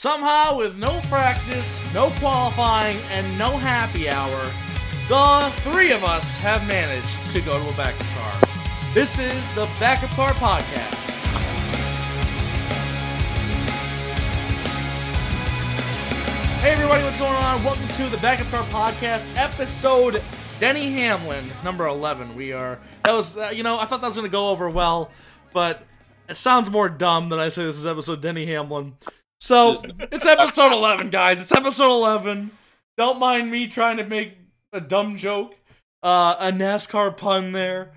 Somehow, with no practice, no qualifying, and no happy hour, the three of us have managed to go to a backup car. This is the Backup Car Podcast. Hey everybody, what's going on? Welcome to the Backup Car Podcast, episode Denny Hamlin, number 11. We are, that was, uh, you know, I thought that was going to go over well, but it sounds more dumb than I say this is episode Denny Hamlin. So, it's episode 11, guys. It's episode 11. Don't mind me trying to make a dumb joke, uh, a NASCAR pun there.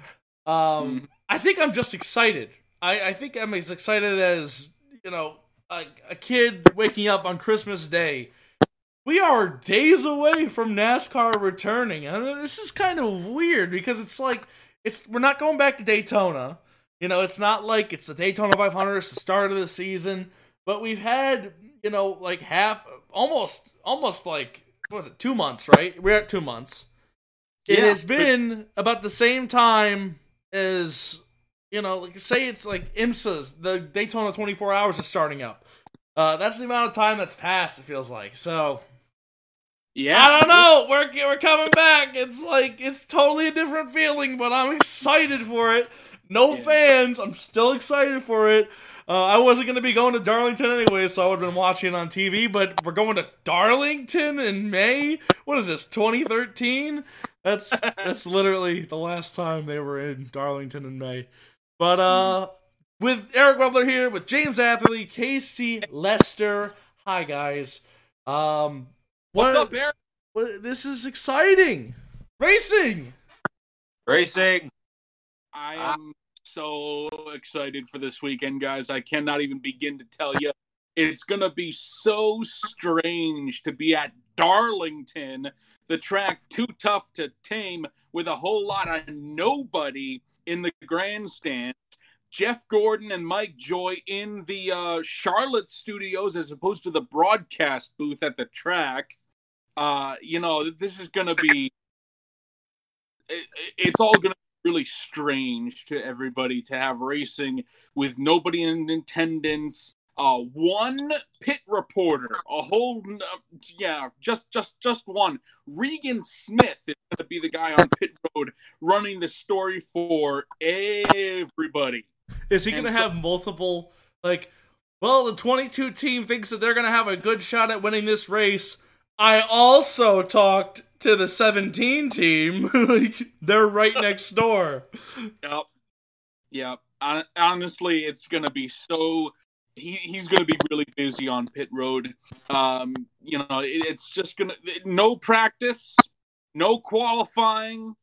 Um, I think I'm just excited. I, I think I'm as excited as, you know, a, a kid waking up on Christmas Day we are days away from NASCAR returning. And this is kind of weird because it's like it's we're not going back to Daytona. You know, it's not like it's the Daytona 500, it's the start of the season, but we've had, you know, like half almost almost like what was it, 2 months, right? We're at 2 months. It Yeah, has been about the same time as you know, like say it's like IMSA's, the Daytona 24 hours is starting up. Uh, that's the amount of time that's passed. It feels like so. Yeah, I don't know. We're we're coming back. It's like it's totally a different feeling, but I'm excited for it. No Yeah. fans. I'm still excited for it. Uh, I wasn't going to be going to Darlington anyway, so I would have been watching on TV. But we're going to Darlington in May. What is this? 2013? That's that's literally the last time they were in Darlington in May. But uh, with Eric Webler here, with James Atherley, Casey Lester. Hi guys. Um, What's what- up, Eric? what, this is exciting. Racing. Racing. I Ah. am so excited for this weekend, guys. I cannot even begin to tell you. It's gonna be so strange to be at Darlington, the track too tough to tame, with a whole lot of nobody in the grandstand. Jeff Gordon and Mike Joy in the uh, Charlotte studios as opposed to the broadcast booth at the track. Uh, you know, this is going to be. It, it's all going to really strange to everybody to have racing with nobody in attendance. Uh, one pit reporter, a whole, n- yeah, just just just one. Regan Smith is going to be the guy on pit road running the story for everybody. Is he going to so- have multiple like well, the 22 team thinks that they're going to have a good shot at winning this race. I also talked to the 17 team. like they're right next door. Yep. Yep. Hon- Honestly, it's going to be so. He, he's going to be really busy on pit road. Um, you know, it, it's just going to. No practice, no qualifying,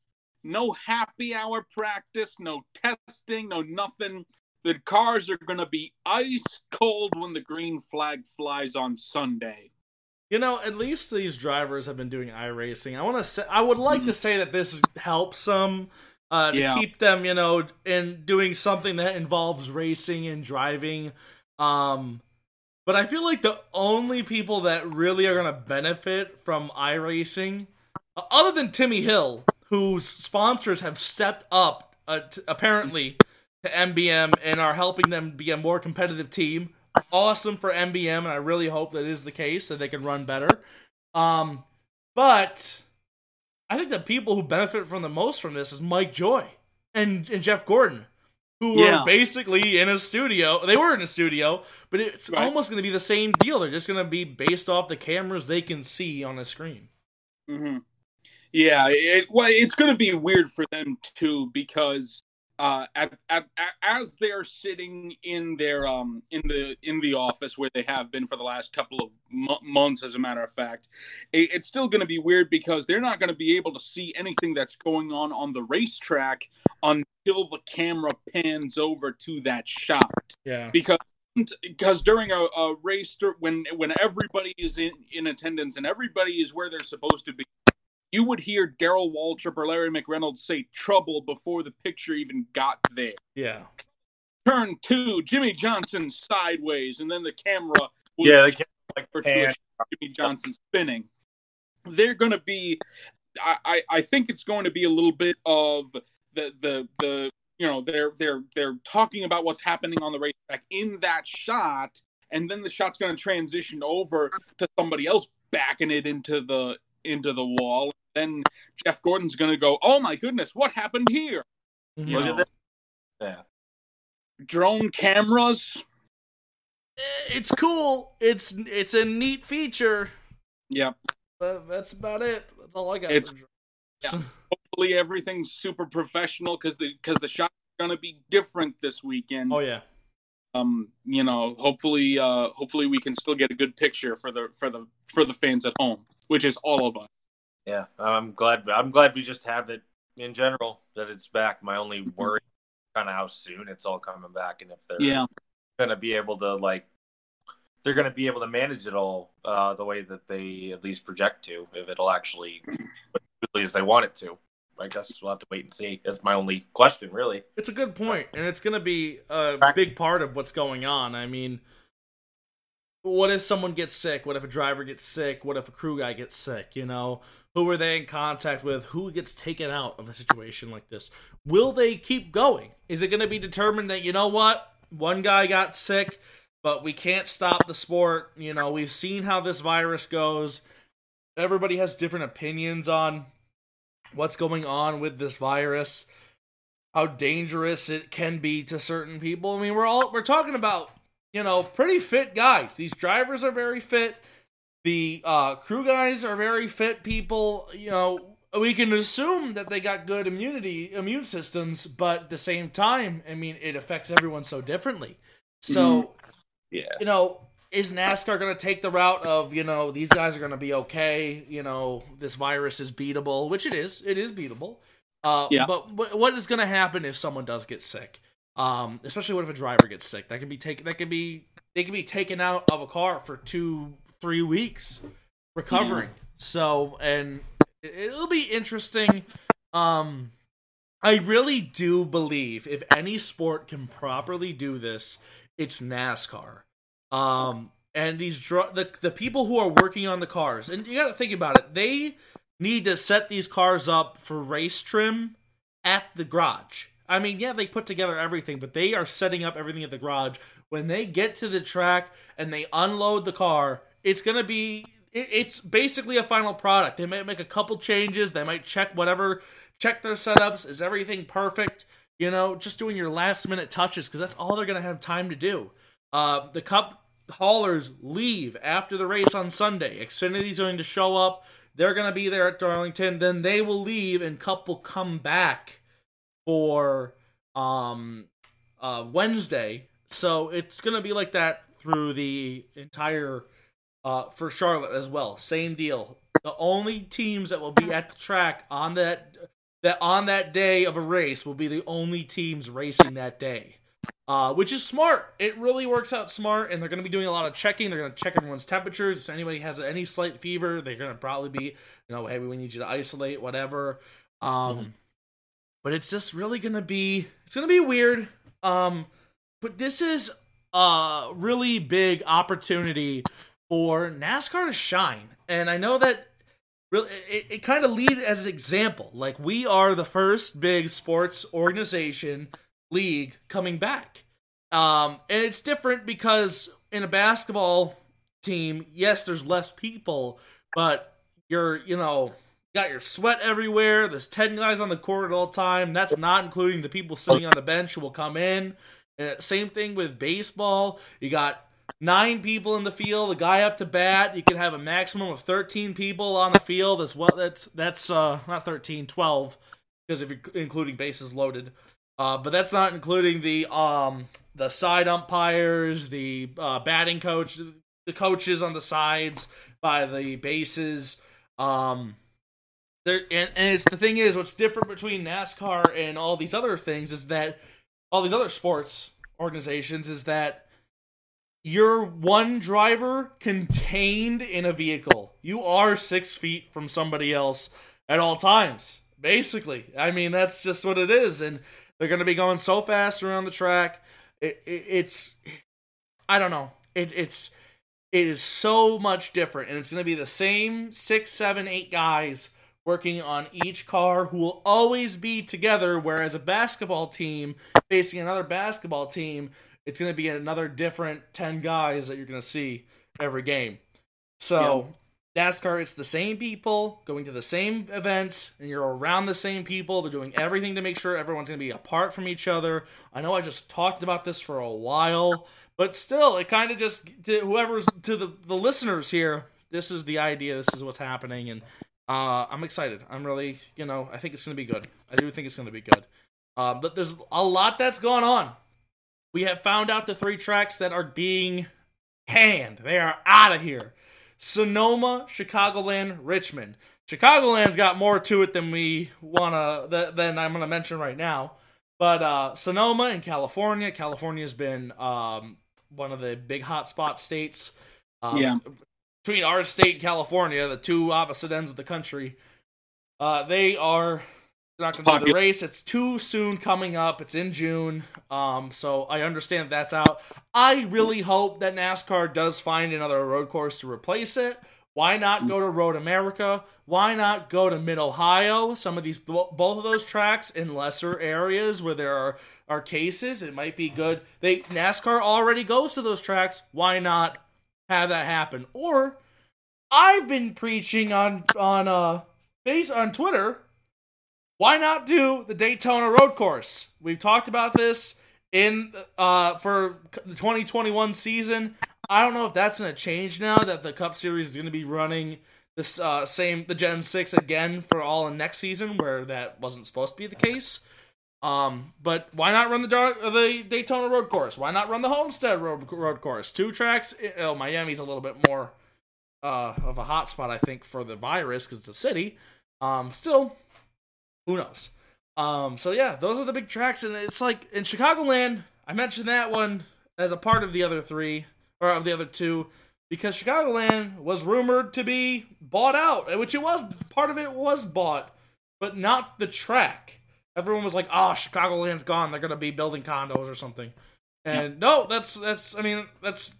no happy hour practice, no testing, no nothing. The cars are going to be ice cold when the green flag flies on Sunday. You know, at least these drivers have been doing iRacing. I want to say I would like to say that this helps them uh, to Yeah. keep them, you know, in doing something that involves racing and driving. Um, but I feel like the only people that really are going to benefit from iRacing, uh, other than Timmy Hill, whose sponsors have stepped up uh, t- apparently to MBM and are helping them be a more competitive team. Awesome for MBM, and I really hope that is the case, so they can run better. Um, but I think the people who benefit from the most from this is Mike Joy and, and Jeff Gordon, who Yeah. were basically in a studio. They were in a studio, but it's Right. almost going to be the same deal. They're just going to be based off the cameras they can see on the screen. hmm Yeah, it, well, it's going to be weird for them too because uh, at, at, as they're sitting in their um in the in the office where they have been for the last couple of mo- months, as a matter of fact, it, it's still going to be weird because they're not going to be able to see anything that's going on on the racetrack until the camera pans over to that shot Yeah. because because during a, a race when when everybody is in in attendance and everybody is where they're supposed to be you would hear Darrell Waltrip or Larry McReynolds say trouble before the picture even got there. Yeah. Turn two, Jimmie Johnson sideways, and then the camera would Yeah, they can't like over to a pan. shot of Jimmie Johnson spinning. They're going to be, I, I, I think it's going to be a little bit of the the the you know they're they're they're talking about what's happening on the racetrack in that shot, and then the shot's going to transition over to somebody else backing it into the into the wall. Then Jeff Gordon's going to go, "Oh my goodness, what happened here?" You Look know, at that. Yeah. drone cameras. Eh, it's cool. It's it's a neat feature. Yep. But that's about it. That's all I got. It's- for drones. yeah. Hopefully everything's super professional because the because the shot's going to be different this weekend. Oh yeah. Um you know hopefully uh hopefully we can still get a good picture for the for the for the fans at home which is all of us Yeah. I'm glad. I'm glad we just have it in general that it's back. My only worry, kind of how soon it's all coming back, and if they're yeah gonna be able to like, they're gonna be able to manage it all uh, the way that they at least project to. If it'll actually, as as they want it to. I guess we'll have to wait and see. That's my only question, really. It's a good point, and it's going to be a big part of what's going on. I mean, what if someone gets sick? What if a driver gets sick? What if a crew guy gets sick? You know, who are they in contact with? Who gets taken out of a situation like this? Will they keep going? Is it going to be determined that, you know what, one guy got sick, but we can't stop the sport? You know, we've seen how this virus goes. Everybody has different opinions on what's going on with this virus how dangerous it can be to certain people. I mean, we're all we're talking about, you know, pretty fit guys. These drivers are very fit. The uh, crew guys are very fit people. You know, we can assume that they got good immunity, immune systems, but at the same time, I mean, it affects everyone so differently. So, Yeah. you know, is NASCAR going to take the route of, you know, these guys are going to be okay, you know, this virus is beatable, which it is. It is beatable. Uh, Yeah. But what, is going to happen if someone does get sick? Um, especially what if a driver gets sick? That can be taken. That can be. They can be taken out of a car for two, three weeks, recovering. So, and it- it'll be interesting. Um, I really do believe if any sport can properly do this, it's NASCAR. Um, and these dr- the the people who are working on the cars, and you got to think about it. They need to set these cars up for race trim at the garage. I mean, yeah, they put together everything, but they are setting up everything at the garage. When they get to the track and they unload the car, it's gonna be it, it's basically a final product. They might make a couple changes. They might check whatever, check their setups. Is everything perfect? You know, just doing your last minute touches because that's all they're gonna have time to do. Uh, the cup haulers leave after the race on Sunday. Xfinity's going to show up. They're going to be there at Darlington. Then they will leave, and Cup will come back for um uh Wednesday. So it's going to be like that through the entire uh for Charlotte as well. Same deal. The only teams that will be at the track on that that on that day of a race will be the only teams racing that day. Uh, which is smart. It really works out smart, and they're going to be doing a lot of checking. They're going to check everyone's temperatures. If anybody has any slight fever, they're going to probably be, you know, hey, we need you to isolate, whatever. Um, Mhm. but it's just really going to be, it's going to be weird. Um, but this is a really big opportunity for NASCAR to shine, and I know that really it, it kind of lead as an example. Like we are the first big sports organization league coming back. Um, and it's different because in a basketball team, yes, there's less people, but you're, you know, got your sweat everywhere. There's 10 guys on the court at all time. That's not including the people sitting on the bench who will come in. And same thing with baseball. You got nine people in the field, a guy up to bat. You can have a maximum of 13 people on the field as well. That's, that's, uh, not 13, 12, because if you're including bases loaded. Uh, but that's not including the um the side umpires, the uh, batting coach, the coaches on the sides by the bases. Um, there and, and it's the thing is what's different between NASCAR and all these other things is that all these other sports organizations is that you're one driver contained in a vehicle. You are six feet from somebody else at all times. Basically, I mean that's just what it is, and they're going to be going so fast around the track. It, it, it's, I don't know. It, it's, it is so much different, and it's going to be the same six, seven, eight guys working on each car who will always be together. Whereas a basketball team facing another basketball team, it's going to be another different 10 guys that you're going to see every game. So, NASCAR, it's the same people going to the same events, and you're around the same people. They're doing everything to make sure everyone's going to be apart from each other. I know I just talked about this for a while, but still, it kind of just to whoever's to the the listeners here. This is the idea. This is what's happening, and uh, I'm excited. I'm really, you know, I think it's going to be good. I do think it's going to be good. Um, but there's a lot that's going on. We have found out the three tracks that are being canned. They are out of here. Sonoma, Chicagoland, Richmond. Chicagoland's got more to it than we wanna than I'm gonna mention right now. But uh, Sonoma in California, California's been um, one of the big hotspot states. Um, Yeah. Between our state and California, the two opposite ends of the country, uh, they are not going to do the race. It's too soon coming up. It's in June. Um, so I understand that's out. I really hope that NASCAR does find another road course to replace it. Why not go to Road America? Why not go to Mid Ohio? Some of these, both of those tracks in lesser areas where there are, are cases, it might be good. They NASCAR already goes to those tracks. Why not have that happen? Or I've been preaching on on uh face on Twitter why not do the Daytona Road Course? We've talked about this in uh for the 2021 season. I don't know if that's going to change now that the Cup Series is going to be running this uh same the Gen 6 again for all in next season where that wasn't supposed to be the case. Um, but why not run the uh, the Daytona Road Course? Why not run the Homestead Road Road Course? Two tracks. Oh, Miami's a little bit more uh of a hot spot, I think, for the virus because it's a city. Um, still, who knows? Um, so yeah, those are the big tracks, and it's like in Chicagoland. I mentioned that one as a part of the other three or of the other two because Chicagoland was rumored to be bought out, which it was. Part of it was bought, but not the track. Everyone was like, "Oh, Chicagoland's gone. They're gonna be building condos or something." And no, that's that's. I mean, that's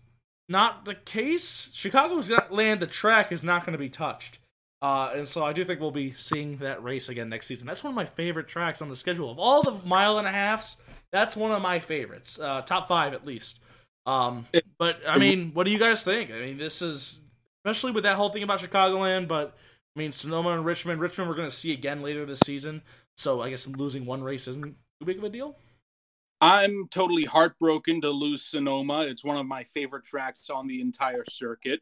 not the case. Chicago's land, the track is not going to be touched. Uh, and so I do think we'll be seeing that race again next season. That's one of my favorite tracks on the schedule of all the mile and a halfs. That's one of my favorites, uh, top five at least. Um, but I mean, what do you guys think? I mean, this is especially with that whole thing about Chicagoland. But I mean, Sonoma and Richmond. Richmond, we're going to see again later this season. So I guess losing one race isn't too big of a deal. I'm totally heartbroken to lose Sonoma. It's one of my favorite tracks on the entire circuit.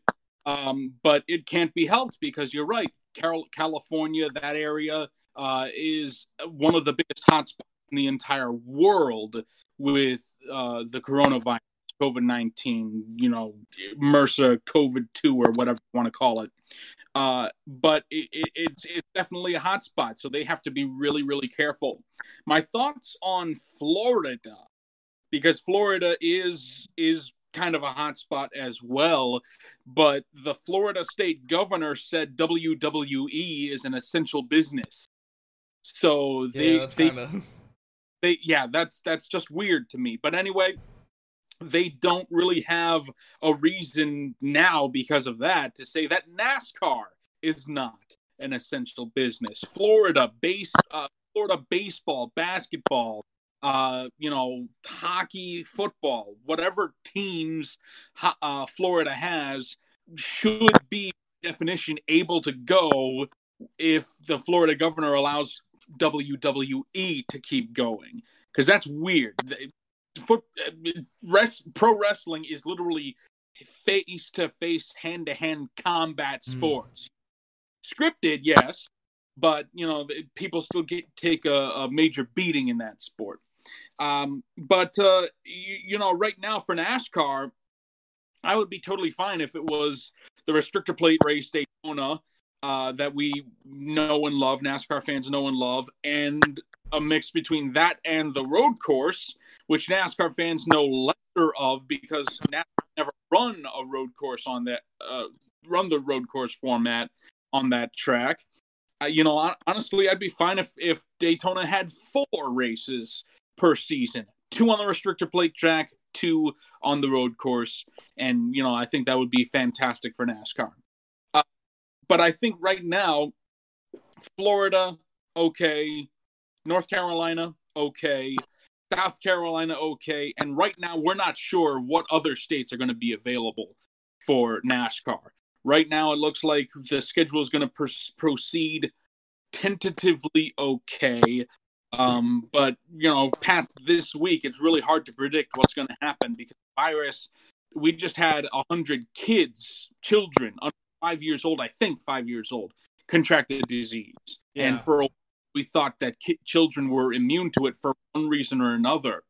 Um, but it can't be helped because you're right. Carol, California, that area uh, is one of the biggest hotspots in the entire world with uh, the coronavirus, COVID 19, you know, MRSA, COVID 2, or whatever you want to call it. Uh, but it, it, it's, it's definitely a hotspot. So they have to be really, really careful. My thoughts on Florida, because Florida is is kind of a hotspot as well. But the Florida state governor said WWE is an essential business. So they, yeah, that's they, kind of. they, yeah, that's that's just weird to me. But anyway, they don't really have a reason now because of that to say that NASCAR is not an essential business. Florida base, uh, Florida baseball, basketball, uh, you know, hockey, football, whatever teams uh, Florida has should be definition able to go if the Florida governor allows WWE to keep going because that's weird. Foot, rest, pro wrestling is literally face to face, hand to hand combat sports. Mm. Scripted, yes, but you know people still get take a, a major beating in that sport. Um, but uh, you, you know, right now for NASCAR, I would be totally fine if it was the restrictor plate race Daytona uh, that we know and love, NASCAR fans know and love, and a mix between that and the road course, which NASCAR fans know lesser of because NASCAR never run a road course on that, uh, run the road course format on that track. Uh, you know, honestly, I'd be fine if if Daytona had four races per season, two on the restrictor plate track, two on the road course, and you know, I think that would be fantastic for NASCAR. Uh, but I think right now, Florida, okay, North Carolina, okay, South Carolina okay, and right now we're not sure what other states are going to be available for NASCAR. Right now, it looks like the schedule is going to pr- proceed tentatively okay. Um, but you know, past this week, it's really hard to predict what's going to happen because the virus. We just had a hundred kids, children under five years old, I think five years old, contract the disease, Yeah. and for a we thought that ki- children were immune to it for one reason or another.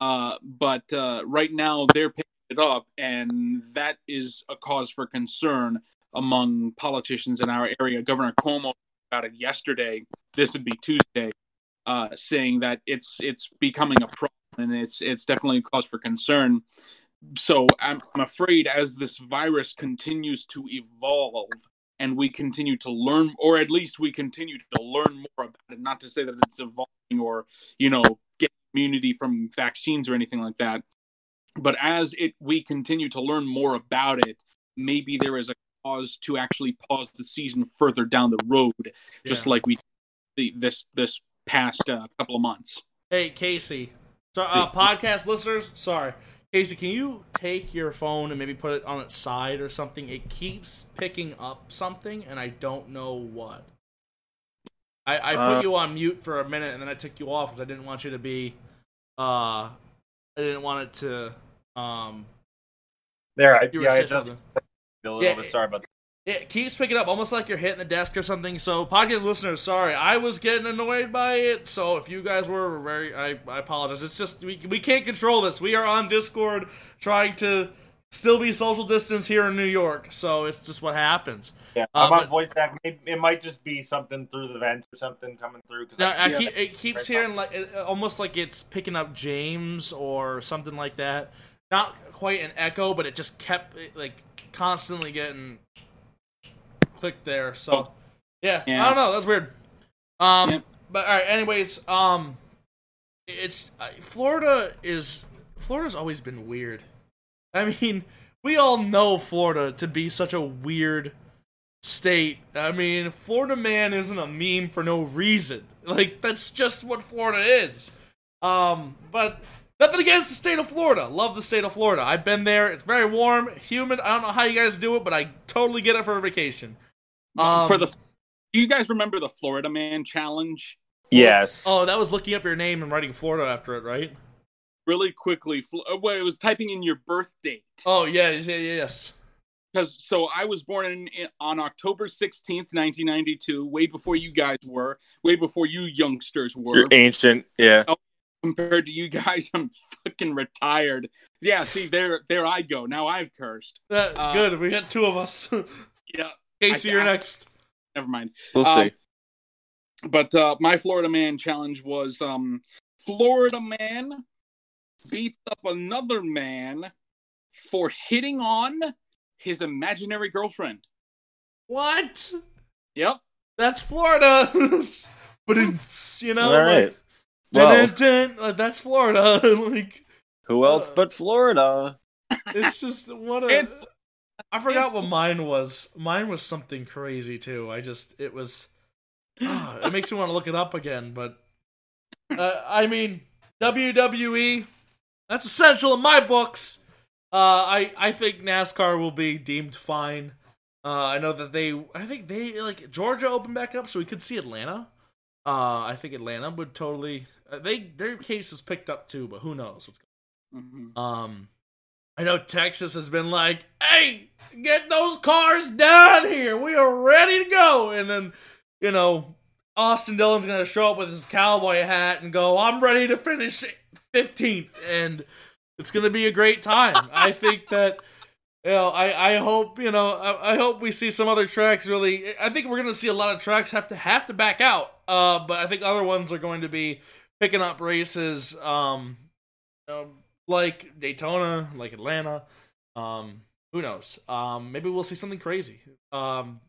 Uh, but uh, right now they're picking it up, and that is a cause for concern among politicians in our area. Governor Cuomo about it yesterday. This would be Tuesday, uh, saying that it's it's becoming a problem, and it's it's definitely a cause for concern. So I'm, I'm afraid as this virus continues to evolve and we continue to learn, or at least we continue to learn more about it. Not to say that it's evolving or you know get immunity from vaccines or anything like that, but as it we continue to learn more about it, maybe there is a cause to actually pause the season further down the road, just Yeah. like we the, this this past uh, couple of months. Hey, Casey. So, uh, podcast listeners, sorry. Casey, can you take your phone and maybe put it on its side or something? It keeps picking up something, and I don't know what. I, I put Uh. you on mute for a minute, and then I took you off because I didn't want you to be. Uh, I didn't want it to. Um, There, I, yeah, it does feel a little Yeah, bit sorry about that. It keeps picking up, almost like you're hitting the desk or something. So, podcast listeners, sorry, I was getting annoyed by it. So, if you guys were very, I, I apologize. It's just we we can't control this. We are on Discord trying to still be social distance here in New York. So it's just what happens. Yeah, Uh, I'm on but- voice act. It, it might just be something through the vents or something coming through. Cause Now, I Yeah. keep, it keeps hearing like it, almost like it's picking up James or something like that. Not quite an echo, but it just kept like constantly getting clicked there. So Oh. yeah, Yeah. I don't know. That's weird. Um, Yep. but all right. Anyways, um, it's uh, Florida is Florida's always been weird. I mean, we all know Florida to be such a weird state. I mean, Florida man isn't a meme for no reason. Like that's just what Florida is. Um, but nothing against the state of Florida. Love the state of Florida. I've been there. It's very warm, humid. I don't know how you guys do it, but I totally get it for a vacation. Um, For the, do you guys remember the Florida Man Challenge? Yes. Oh, that was looking up your name and writing Florida after it, right? Really quickly, uh, well, it was typing in your birth date. Oh yeah, yeah, yeah, yes. because so I was born in, in on October sixteenth, nineteen ninety two, way before you guys were, way before you youngsters were. You're ancient. Yeah. Compared to you guys, I'm fucking retired. Yeah, see there, there I go. Now I've cursed. That, Uh, good. We got two of us. Yeah, Casey, I- you're I- next. never mind. We'll Um, see. But uh, my Florida Man challenge was um, Florida man beats up another man for hitting on his imaginary girlfriend. What? Yep. That's Florida. but it's you know, All right. like, Well, dun, dun, dun, that's Florida. like who else uh, but Florida? it's just what a. It's- I forgot what mine was. Mine was something crazy too. I just it was. ah, it makes me want to look it up again, but uh, I mean WWE. That's essential in my books. Uh, I I think NASCAR will be deemed fine. Uh, I know that they. I think they like Georgia opened back up, so we could see Atlanta. Uh, I think Atlanta would totally. Uh, they their case is picked up too, but who knows what's Mhm. um, I know Texas has been like, "Hey, get those cars down here. We are ready to go." And then, you know, Austin Dillon's gonna show up with his cowboy hat and go, "I'm ready to finish 15th," and it's gonna be a great time. I think that. You know, I, I hope you know I, I hope we see some other tracks really. I think we're gonna see a lot of tracks have to have to back out. Uh, but I think other ones are going to be picking up races. Um, um, like Daytona, like Atlanta. Um, who knows? Um, maybe we'll see something crazy. Um,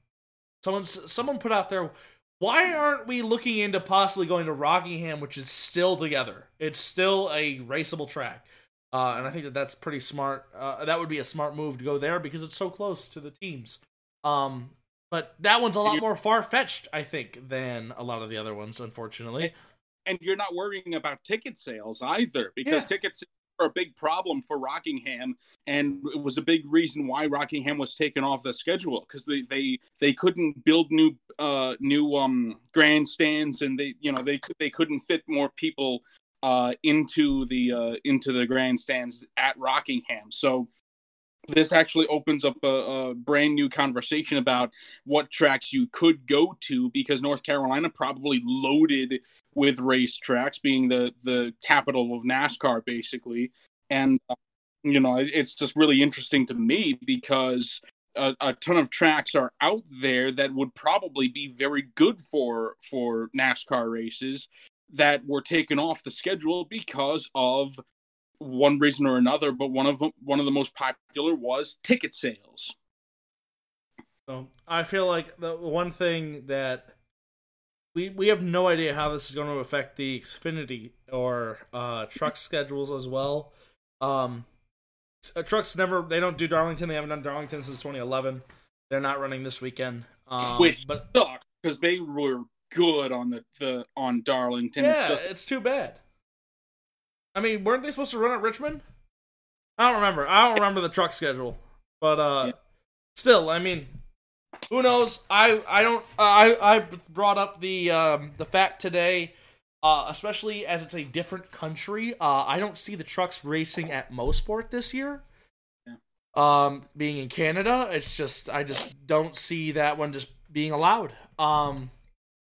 someone someone put out there, why aren't we looking into possibly going to Rockingham, which is still together? It's still a raceable track. Uh, and I think that that's pretty smart. Uh, that would be a smart move to go there because it's so close to the teams. Um, but that one's a lot more far fetched, I think, than a lot of the other ones. Unfortunately, and you're not worrying about ticket sales either because Yeah. tickets a big problem for Rockingham, and it was a big reason why Rockingham was taken off the schedule because they, they they couldn't build new uh new um grandstands and they you know they they couldn't fit more people uh into the uh into the grandstands at Rockingham. So this actually opens up a, a brand new conversation about what tracks you could go to because North Carolina probably loaded with racetracks, being the the capital of NASCAR, basically. And uh, you know, it- it's just really interesting to me because a, a ton of tracks are out there that would probably be very good for for NASCAR races that were taken off the schedule because of one reason or another. But one of them, one of the most popular was ticket sales. So I feel like the one thing that we we have no idea how this is going to affect the Xfinity or uh, truck schedules as well. Um, uh, trucks never they don't do Darlington. They haven't done Darlington since 2011. They're not running this weekend. Um, Which but sucks because they were good on the, the on Darlington. yeah, It's just it's too bad. I mean, weren't they supposed to run at Richmond? I don't remember. I don't remember the truck schedule, but uh, Yeah. still, I mean, who knows? I I don't. I I brought up the um the fact today, uh, especially as it's a different country. Uh, I don't see the trucks racing at Mosport this year. Yeah. Um, being in Canada, it's just I just don't see that one just being allowed. Um,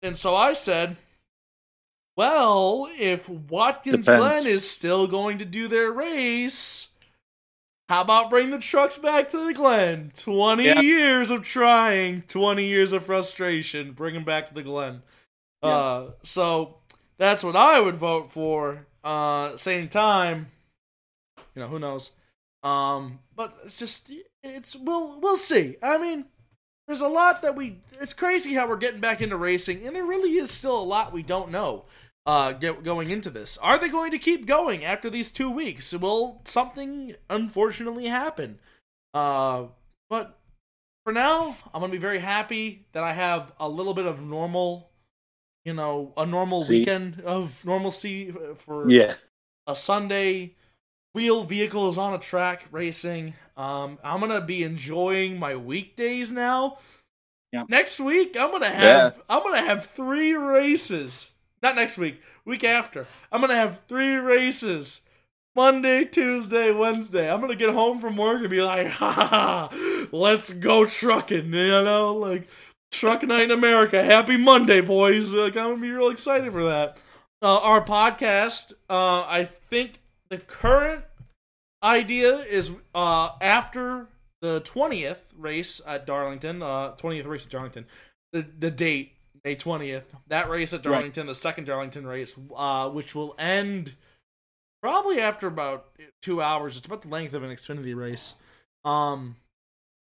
and so I said, well, if Watkins Depends. Glen is still going to do their race, how about bring the trucks back to the Glen? 20 Yeah. years of trying, 20 years of frustration, bring them back to the Glen. Yeah. Uh, so that's what I would vote for. Uh, same time, you know, who knows? Um, but it's just, it's, we'll, we'll see. I mean, there's a lot that we it's crazy how we're getting back into racing and there really is still a lot we don't know uh get, going into this are they going to keep going after these two weeks will something unfortunately happen uh but for now i'm gonna be very happy that i have a little bit of normal you know a normal See? weekend of normalcy for Yeah. a Sunday, real vehicles on a track racing. Um, I'm gonna be enjoying my weekdays now. Yep. Next week, I'm gonna have I'm gonna have three races. Not next week, week after. I'm gonna have three races. Monday, Tuesday, Wednesday. I'm gonna get home from work and be like, ha ha, ha let's go trucking, you know, like truck night in America. Happy Monday, boys. Like I'm gonna be real excited for that uh, our podcast. Uh, I think the current idea is uh, after the twentieth race at Darlington, uh, twentieth race at Darlington, the the date May twentieth. That race at Right. Darlington, the second Darlington race, uh, which will end probably after about two hours. It's about the length of an Xfinity race. Um,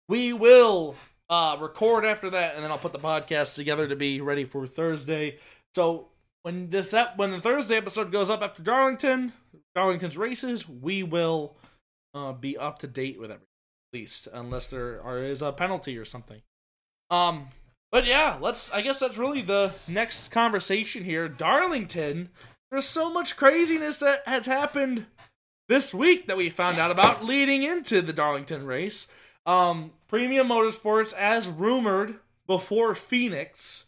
we will uh, record after that, and then I'll put the podcast together to be ready for Thursday. So when this ep- when the Thursday episode goes up after Darlington, Darlington's races, we will uh, be up to date with everything, at least unless there are, is a penalty or something. Um, but yeah, let's. I guess that's really the next conversation here. Darlington. There's so much craziness that has happened this week that we found out about leading into the Darlington race. Um, Premium Motorsports, as rumored before Phoenix,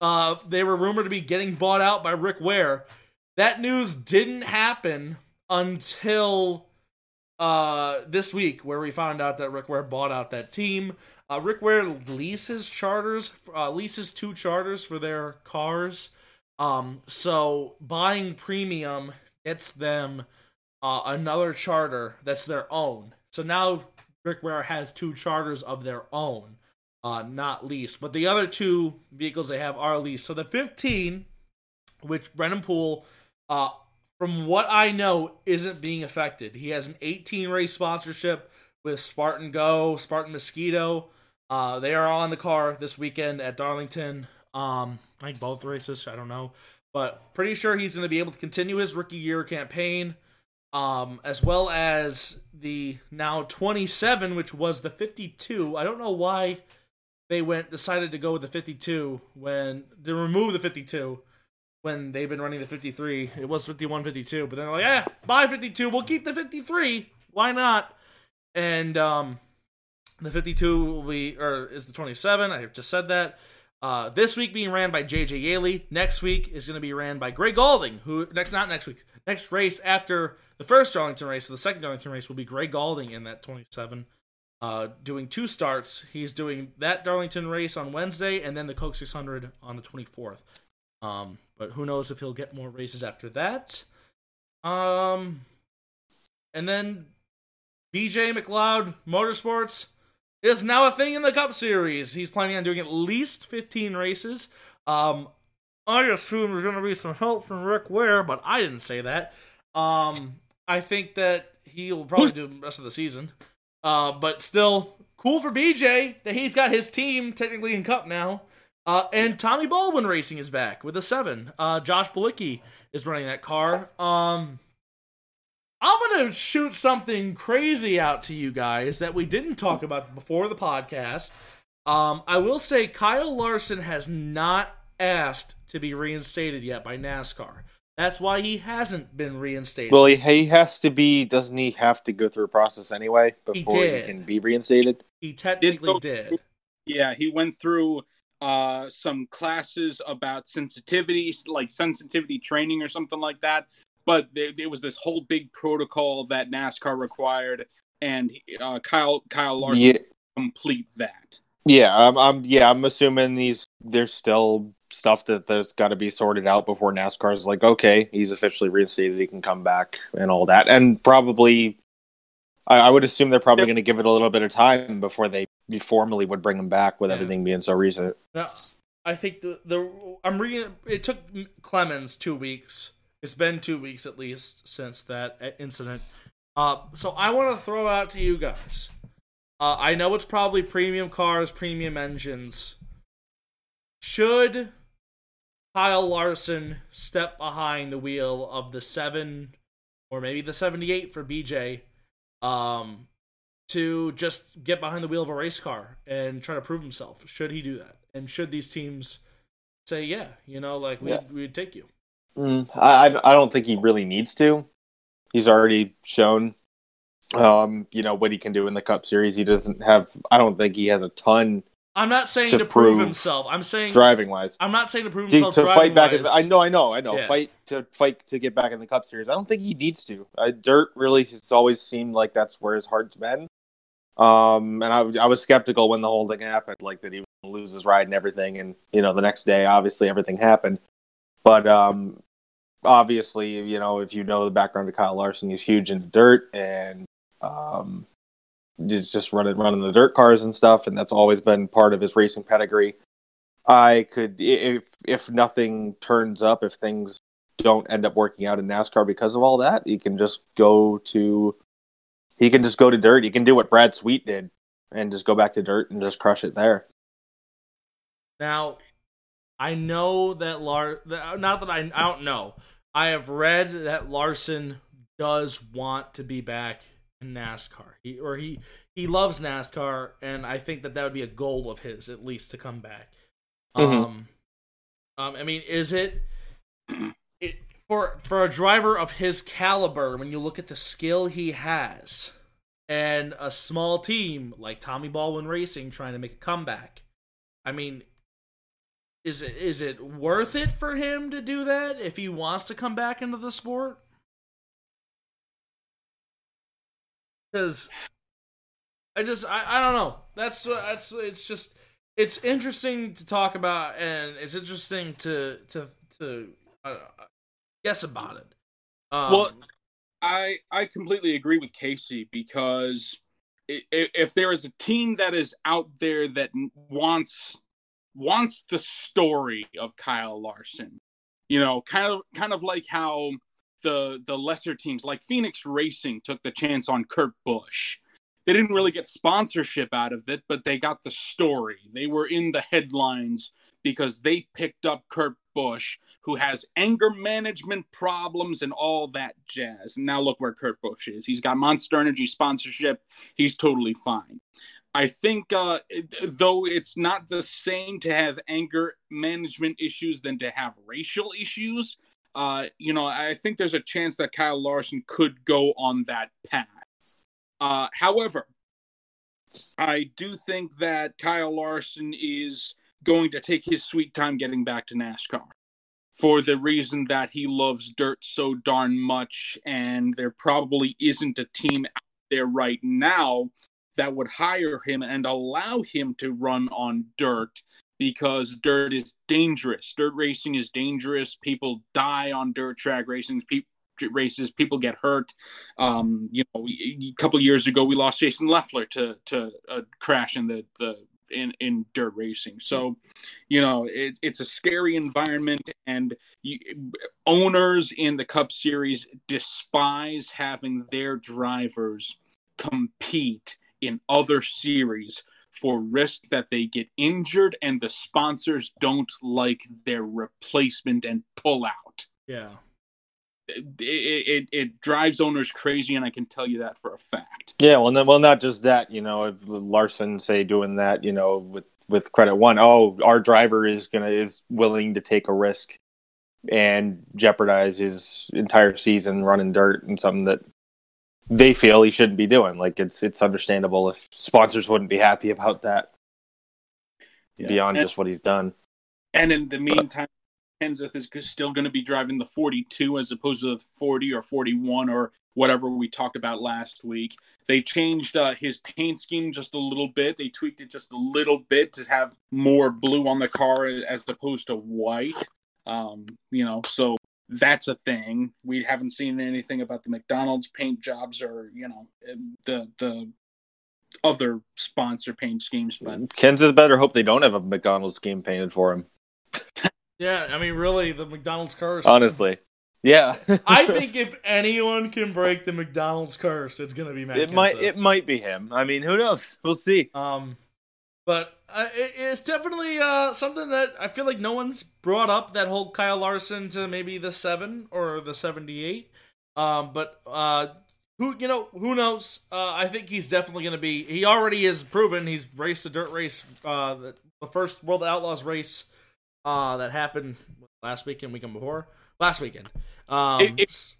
uh, they were rumored to be getting bought out by Rick Ware. That news didn't happen until uh, this week, where we found out that Rick Ware bought out that team. Uh, Rick Ware leases charters, uh, leases two charters for their cars. Um, so buying premium gets them uh, another charter that's their own. So now Rick Ware has two charters of their own, uh, not leased. But the other two vehicles they have are leased. So the 15, which Brennan Poole, uh, from what I know, isn't being affected. He has an 18 race sponsorship with Spartan Go, Spartan Mosquito. Uh, they are on the car this weekend at Darlington. Um, I think both races. I don't know, but pretty sure he's going to be able to continue his rookie year campaign, um, as well as the now 27, which was the 52. I don't know why they went decided to go with the 52 when they removed the 52. When they've been running the 53. It was 51, 52, but then they're like, yeah, buy 52. We'll keep the 53. Why not? And um, the 52 will be, or is the 27. I just said that. Uh, this week being ran by JJ Yeley. Next week is going to be ran by Gray Gaulding, who next not next week. Next race after the first Darlington race, so the second Darlington race will be Gray Gaulding in that 27. Uh, doing two starts. He's doing that Darlington race on Wednesday and then the Coke 600 on the 24th. Um, but who knows if he'll get more races after that. Um, and then BJ McLeod Motorsports is now a thing in the Cup Series. He's planning on doing at least 15 races. Um, I assume there's going to be some help from Rick Ware, but I didn't say that. Um, I think that he'll probably do the rest of the season. Uh, but still, cool for BJ that he's got his team technically in Cup now. Uh, and Tommy Baldwin Racing is back with a seven. Uh, Josh Bilicki is running that car. Um, I'm gonna shoot something crazy out to you guys that we didn't talk about before the podcast. Um, I will say Kyle Larson has not asked to be reinstated yet by NASCAR. That's why he hasn't been reinstated. Well, he, he has to be. Doesn't he have to go through a process anyway before he, did. can be reinstated? he technically go- did. Yeah, he went through uh some classes about sensitivity, like sensitivity training or something like that. But there, was this whole big protocol that NASCAR required, and uh, Kyle Kyle Larson Yeah, complete that. yeah. I'm, I'm. Yeah, I'm assuming these. There's still stuff that there's got to be sorted out before NASCAR's like, okay, he's officially reinstated. He can come back and all that, and probably. I, I would assume they're probably going to give it a little bit of time before they formally would bring him back with Yeah. everything being so recent. I think the the I'm reading. It took Clemens two weeks. It's been two weeks at least since that incident. Uh, so I want to throw out to you guys. Uh, I know it's probably premium cars, premium engines. Should Kyle Larson step behind the wheel of the seven or maybe the seventy-eight for BJ, um, to just get behind the wheel of a race car and try to prove himself? Should he do that? And should these teams say, "Yeah, you know, like we Yeah. we'd take you"? Mm, I I don't think he really needs to. He's already shown, um, you know what he can do in the Cup Series. He doesn't have. I don't think he has a ton I'm not saying To to, prove, prove himself. I'm saying driving wise. I'm not saying to prove To, himself to fight back, the, I know, I know, I know. Yeah. Fight to fight to get back in the Cup Series. I don't think he needs to. Uh, Dirt really has always seemed like that's where his heart's been. Um, and I, I was skeptical when the whole thing happened, like that he to lose his ride and everything. And you know, the next day, obviously, everything happened. But um, obviously, you know, if you know the background of Kyle Larson, he's huge in the dirt and um, it's just running running the dirt cars and stuff, and that's always been part of his racing pedigree. I could, if if nothing turns up, if things don't end up working out in NASCAR because of all that, he can just go to, he can just go to dirt. He can do what Brad Sweet did, and just go back to dirt and just crush it there. Now, I know that Lar. Not that I. I don't know. I have read that Larson does want to be back in NASCAR. He or he he loves NASCAR, and I think that that would be a goal of his at least to come back. Mhm. Um, um, I mean, is it for for a driver of his caliber? When you look at the skill he has, and a small team like Tommy Baldwin Racing trying to make a comeback, I mean, is it is it worth it for him to do that if he wants to come back into the sport? Because I just I, I don't know. That's that's it's just it's interesting to talk about and it's interesting to to to uh, guess about it. Um, Well, I I completely agree with Casey because if there is a team that is out there that wants wants the story of Kyle Larson, you know, kind of kind of like how the the lesser teams like Phoenix Racing took the chance on Kurt Busch. They didn't really get sponsorship out of it, but they got the story. They were in the headlines because they picked up Kurt Busch, who has anger management problems and all that jazz. And now look where Kurt Busch is. He's got Monster Energy sponsorship. He's totally fine. I think, uh, though it's not the same to have anger management issues than to have racial issues, uh, you know, I think there's a chance that Kyle Larson could go on that path. Uh, however, I do think that Kyle Larson is going to take his sweet time getting back to NASCAR for the reason that he loves dirt so darn much, and there probably isn't a team out there right now that would hire him and allow him to run on dirt because dirt is dangerous. Dirt racing is dangerous. People die on dirt track racing. People races people get hurt um you know a couple years ago we lost jason leffler to to a crash in the the in in dirt racing so you know it, it's a scary environment and you, owners in the cup series despise having their drivers compete in other series for risk that they get injured and the sponsors don't like their replacement and pull out. Yeah. It, it, it drives owners crazy, and I can tell you that for a fact. Yeah, well, then, well, not just that. You know, if Larson say doing that, you know, with with credit one, oh, our driver is gonna is willing to take a risk and jeopardize his entire season running dirt and something that they feel he shouldn't be doing. Like it's it's understandable if sponsors wouldn't be happy about that yeah. beyond and, just what he's done. And in the meantime, Kenseth is still going to be driving the 42 as opposed to the 40 or 41 or whatever we talked about last week. They changed uh, his paint scheme just a little bit. They tweaked it just a little bit to have more blue on the car as opposed to white. Um, you know, so that's a thing. We haven't seen anything about the McDonald's paint jobs or you know the the other sponsor paint schemes. But Kenseth better hope they don't have a McDonald's scheme painted for him. Yeah, I mean, really, the McDonald's curse. Honestly, yeah. I think if anyone can break the McDonald's curse, it's gonna be Matt. It Kenseth. might. It might be him. I mean, who knows? We'll see. Um, but uh, it, it's definitely uh, something that I feel like no one's brought up that whole Kyle Larson to maybe the seven or the seventy-eight. Um, but uh, who you know who knows? Uh, I think he's definitely going to be. He already has proven he's raced a dirt race, uh, the, the first World Outlaws race uh, that happened last weekend, weekend before, last weekend. Um, it, it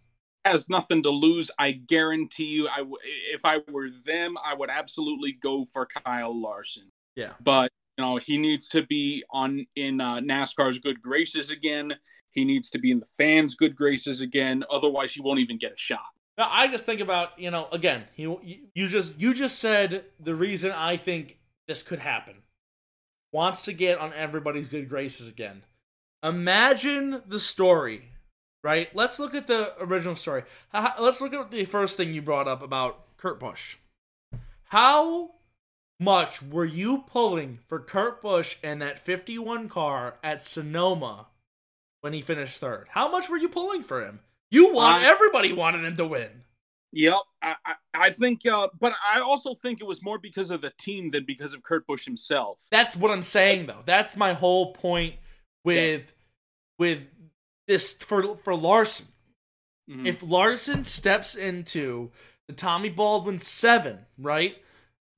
has nothing to lose. I guarantee you, I w- if I were them, I would absolutely go for Kyle Larson. Yeah. But you know, he needs to be on in uh, NASCAR's good graces again. He needs to be in the fans' good graces again. Otherwise, he won't even get a shot. Now, I just think about you know again. You you just you just said the reason I think this could happen. Wants to get on everybody's good graces again. Imagine the story, right? Let's look at the original story. Let's look at the first thing you brought up about Kurt Busch. How much were you pulling for Kurt Busch and that 51 car at Sonoma when he finished third? How much were you pulling for him? You want I, everybody wanted him to win. Yep, I, I, I think, uh, but I also think it was more because of the team than because of Kurt Busch himself. That's what I'm saying, though. That's my whole point with yeah. with this for for Larson. Mm-hmm. If Larson steps into the Tommy Baldwin seven, right?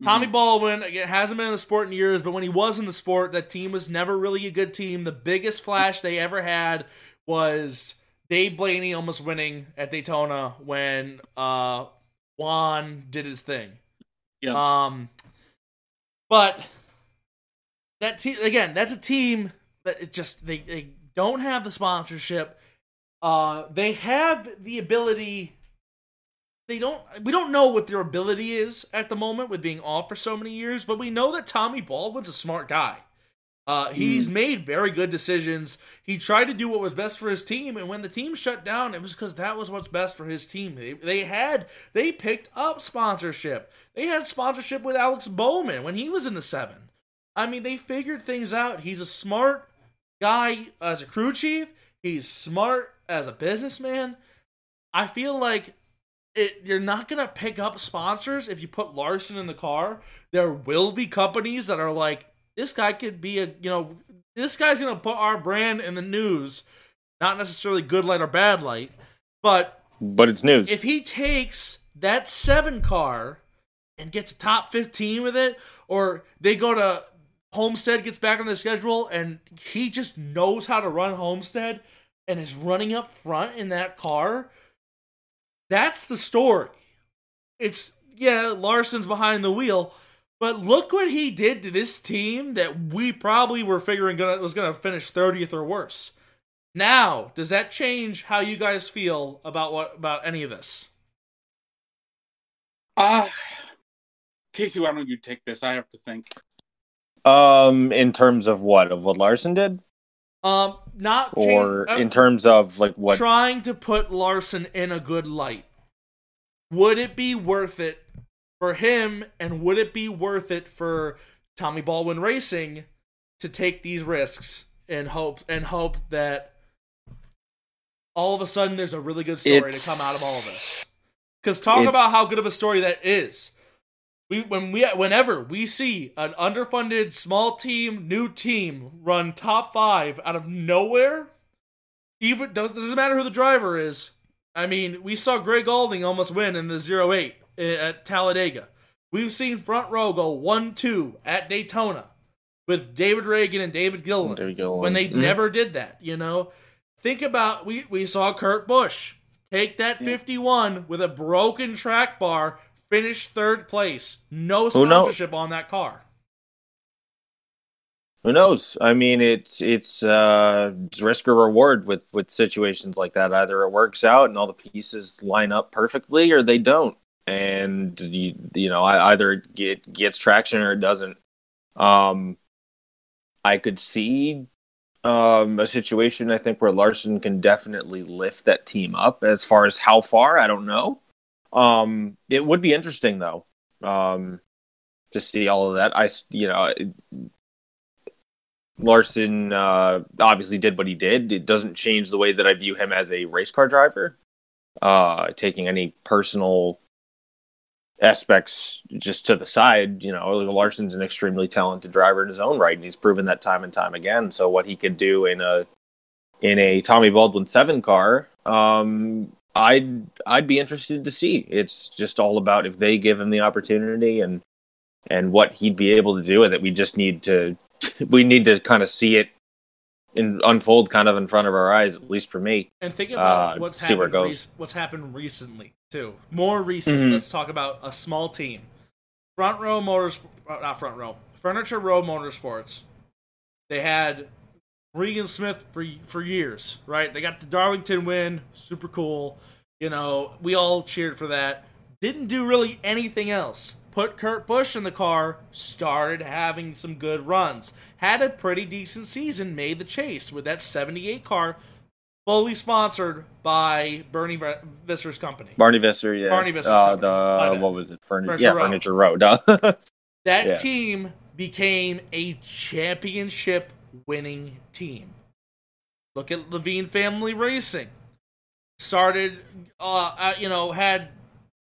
Tommy mm-hmm. Baldwin again, hasn't been in the sport in years, but when he was in the sport, that team was never really a good team. The biggest flash they ever had was Dave Blaney almost winning at Daytona when uh, Juan did his thing. Yeah. Um, but that team again, that's a team that it just they they don't have the sponsorship. Uh, they have the ability they don't we don't know what their ability is at the moment with being off for so many years, but we know that Tommy Baldwin's a smart guy. Uh, he's mm. made very good decisions. He tried to do what was best for his team, and when the team shut down, it was because that was what's best for his team. They, they had they picked up sponsorship. They had sponsorship with Alex Bowman when he was in the seven. I mean, they figured things out. He's a smart guy as a crew chief. He's smart as a businessman. I feel like it, you're not gonna pick up sponsors if you put Larson in the car. There will be companies that are like, this guy could be a, you know, this guy's gonna put our brand in the news, not necessarily good light or bad light, but but it's news. If he takes that seven car and gets a top fifteen with it, or they go to Homestead gets back on the schedule and he just knows how to run Homestead and is running up front in that car. That's the story. It's yeah, Larson's behind the wheel, but look what he did to this team that we probably were figuring gonna, was going to finish 30th or worse. Now, does that change how you guys feel about what about any of this? Ah, uh, Casey, why don't you take this? I have to think. Um, in terms of what of what Larson did, um, not or change, uh, in terms of like what trying to put Larson in a good light. Would it be worth it for him, and would it be worth it for Tommy Baldwin Racing to take these risks and hope and hope that all of a sudden there's a really good story it's, to come out of all of this? Because talk about how good of a story that is. We when we whenever we see an underfunded small team, new team run top five out of nowhere, even doesn't matter who the driver is. I mean, we saw Gray Gaulding almost win in the 08 at Talladega. We've seen front row go one two at Daytona with David Ragan and David Gilliland, David Gilliland. when they mm-hmm. never did that. You know, think about we we saw Kurt Busch take that 51 with a broken track bar finish third place. No sponsorship on that car. Who knows? I mean, it's it's uh, it's risk or reward with with situations like that. Either it works out and all the pieces line up perfectly, or they don't, and you, you know, either it get, gets traction or it doesn't. Um, I could see um, a situation I think where Larson can definitely lift that team up. As far as how far, I don't know. Um, it would be interesting though, um, to see all of that. I, you know, Larson uh, obviously did what he did. It doesn't change the way that I view him as a race car driver. Uh, taking any personal aspects just to the side, you know, Larson's an extremely talented driver in his own right, and he's proven that time and time again. So what he could do in a in a Tommy Baldwin seven car, um, I'd I'd be interested to see. It's just all about if they give him the opportunity and and what he'd be able to do with it. We just need to we need to kind of see it in, unfold kind of in front of our eyes, at least for me. And think about uh, what's happened. What's happened recently too. More recent. Mm-hmm. Let's talk about a small team. Front row motors, uh, not front row. Furniture Row Motorsports. They had Regan Smith for for years, right? They got the Darlington win, super cool. You know, we all cheered for that. Didn't do really anything else. Put Kurt Busch in the car, started having some good runs. Had a pretty decent season, made the chase with that 78 car, fully sponsored by Bernie Visser's company. Barney Visser, yeah. Barney Visser's uh, the, what was it? Furniture, yeah, Row. Furniture Row. that yeah. team became a championship winning team. Look at Leavine Family Racing. Started, uh, uh, you know, had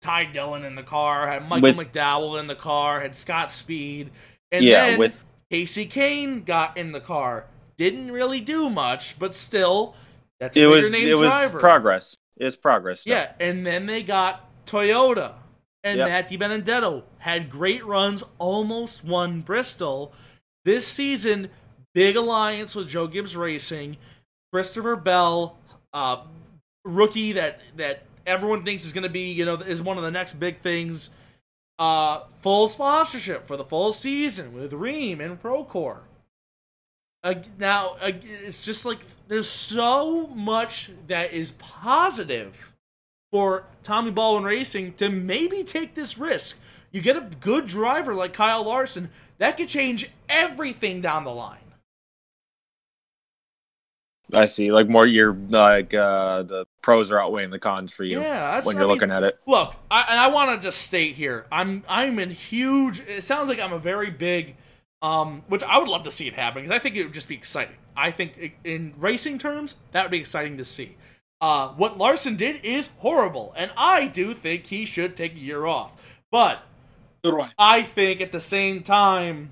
Ty Dillon in the car, had Michael with, McDowell in the car, had Scott Speed, and yeah, then with Kasey Kahne got in the car. Didn't really do much, but still, that's a it was it driver. was progress. It's progress. Stuff. Yeah, and then they got Toyota, and yep. Matt DiBenedetto had great runs, almost won Bristol. This season, big alliance with Joe Gibbs Racing, Christopher Bell, uh, rookie that that everyone thinks is going to be you know is one of the next big things. Uh, full sponsorship for the full season with Rheem and Procore. Uh, now uh, it's just like there's so much that is positive for Tommy Baldwin Racing to maybe take this risk. You get a good driver like Kyle Larson, that could change everything down the line. I see. Like more, you're like uh, the pros are outweighing the cons for you. Yeah, when you're I looking mean, at it. Look, I, and I want to just state here, I'm I'm in huge. It sounds like I'm a very big, um, which I would love to see it happen because I think it would just be exciting. I think in racing terms, that would be exciting to see. Uh, what Larson did is horrible, and I do think he should take a year off. But I think at the same time,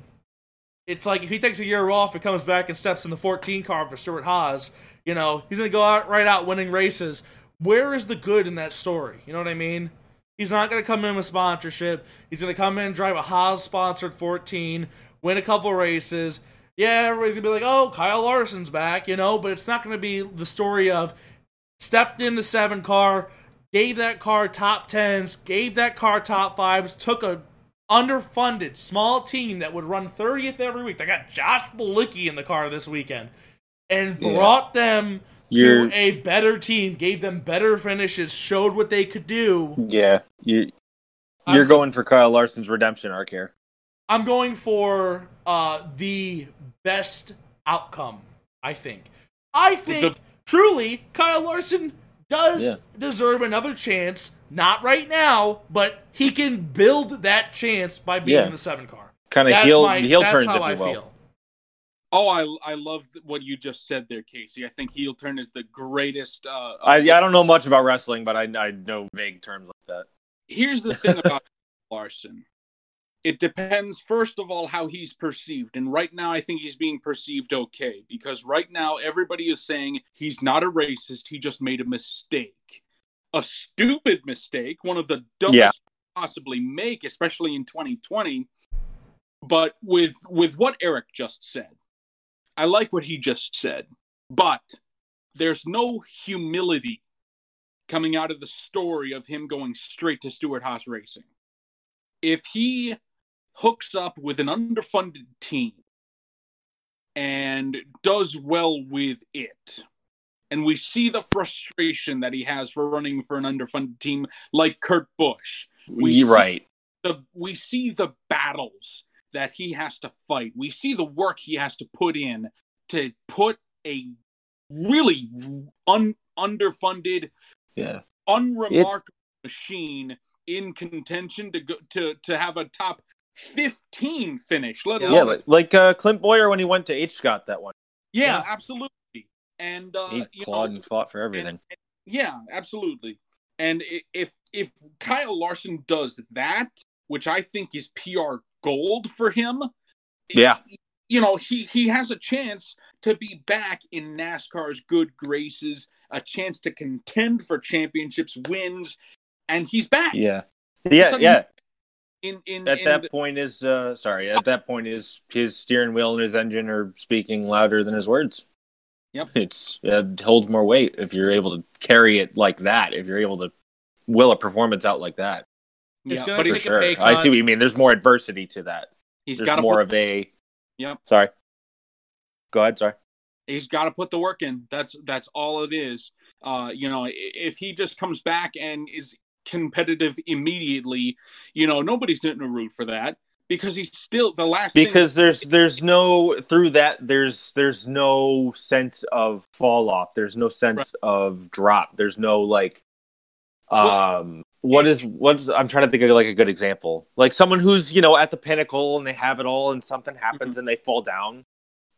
it's like if he takes a year off and comes back and steps in the 14 car for Stewart-Haas, you know, he's going to go out right out winning races. Where is the good in that story? You know what I mean? He's not going to come in with sponsorship. He's going to come in, drive a Haas sponsored 14, win a couple races. Yeah, everybody's going to be like, oh, Kyle Larson's back, you know, but it's not going to be the story of stepped in the seven car, gave that car top tens, gave that car top fives, took a underfunded small team that would run 30th every week. They got Josh Bilicki in the car this weekend and Yeah. brought them You're to a better team, gave them better finishes, showed what they could do. yeah, You, you're s- going for Kyle Larson's redemption arc here. I'm going for uh, the best outcome. I think. I think The- truly Kyle Larson does Yeah. deserve another chance. Not right now, but he can build that chance by being Yeah. in the seven car. Kind of heel my, heel that's turns, how if I you will. feel. Oh, I I love what you just said there, Casey. I think heel turn is the greatest. Uh, I I don't know much about wrestling, but I I know vague terms like that. here's the thing about Larson. It depends, first of all, how he's perceived. And right now, I think he's being perceived okay because right now, everybody is saying he's not a racist. He just made a mistake. A stupid mistake, one of the dumbest Yeah. possibly make, especially in 2020. But with with what Eric just said, I like what he just said. But there's no humility coming out of the story of him going straight to Stewart Haas Racing. If he hooks up with an underfunded team and does well with it, and we see the frustration that he has for running for an underfunded team like Kurt Busch, We You're see- right. the we see the battles that he has to fight. We see the work he has to put in to put a really un, underfunded Yeah. unremarkable machine in contention to go to to have a top 15 finish let Yeah. alone Yeah, like, like uh, Clint Bowyer when he went to HScott that one. yeah, Yeah. absolutely and uh He you clawed know, and fought for everything. and- yeah absolutely and if if Kyle Larson does that which I think is PR gold for him Yeah. you know he he has a chance to be back in NASCAR's good graces a chance to contend for championships wins and he's back yeah. Yeah, Suddenly- yeah. In in, At in that the- point is uh sorry, at that point is his steering wheel and his engine are speaking louder than his words. Yep. It's it holds more weight if you're able to carry it like that, if you're able to will a performance out like that. It's yeah, gonna but For take he's, a sure. pay I see what you mean. There's more adversity to that. he's There's got more put, of a Yep. Sorry. Go ahead, sorry. he's got to put the work in. That's that's all it is. Uh, you know, if he just comes back and is competitive immediately, you know, nobody's going to root for that because he's still the last thing- because there's there's no through that there's there's no sense of fall off. There's no sense of drop. There's no like um what is what's i'm trying to think of like a good example. Like someone who's you know at the pinnacle and they have it all and something happens and they fall down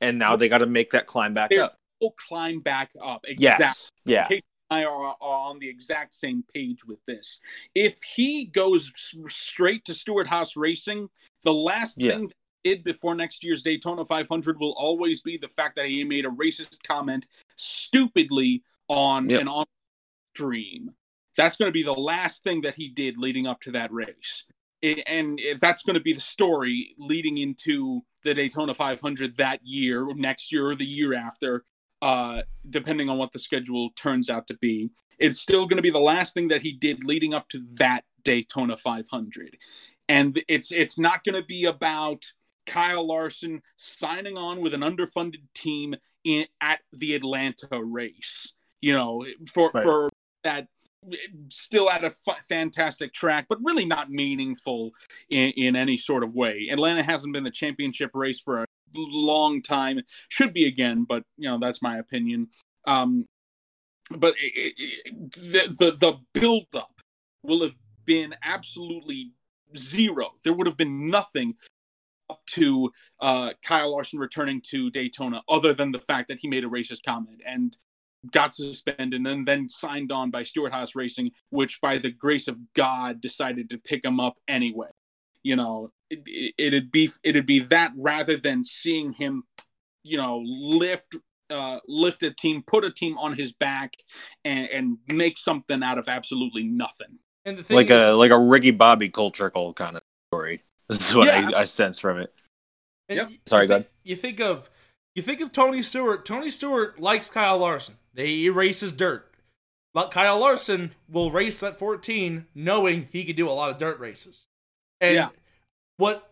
and now they got to make that climb back They're- up. will climb back up. Exactly. yes yeah. Okay. I are, on the exact same page with this. If he goes straight to Stewart Haas Racing, the last Yeah. thing he did before next year's Daytona 500 will always be the fact that he made a racist comment stupidly on Yep. an on stream. That's going to be the last thing that he did leading up to that race. And if that's going to be the story leading into the Daytona 500 that year, next year, or the year after, uh, depending on what the schedule turns out to be. It's still going to be the last thing that he did leading up to that Daytona 500, and it's it's not going to be about Kyle Larson signing on with an underfunded team in at the Atlanta race. You know, for Right. for that still at a f- fantastic track, but really not meaningful in, in any sort of way. Atlanta hasn't been the championship race for a long time. Should be again, but you know that's my opinion. Um, but it, it, the the build up will have been absolutely zero. There would have been nothing up to uh, Kyle Larson returning to Daytona, other than the fact that he made a racist comment and got suspended and then signed on by Stewart Haas Racing, which by the grace of God decided to pick him up anyway. You know, it, it, it'd be it'd be that rather than seeing him, you know, lift uh, lift a team, put a team on his back, and, and make something out of absolutely nothing. And the thing like is, a like a Ricky Bobby Cole Trickle kind of story. This is what Yeah. I, I sense from it. and Yep. you- Sorry, you go think, you think of you think of Tony Stewart. Tony Stewart likes Kyle Larson. They erases dirt. But Kyle Larson will race that 14 knowing he could do a lot of dirt races. And Yeah. what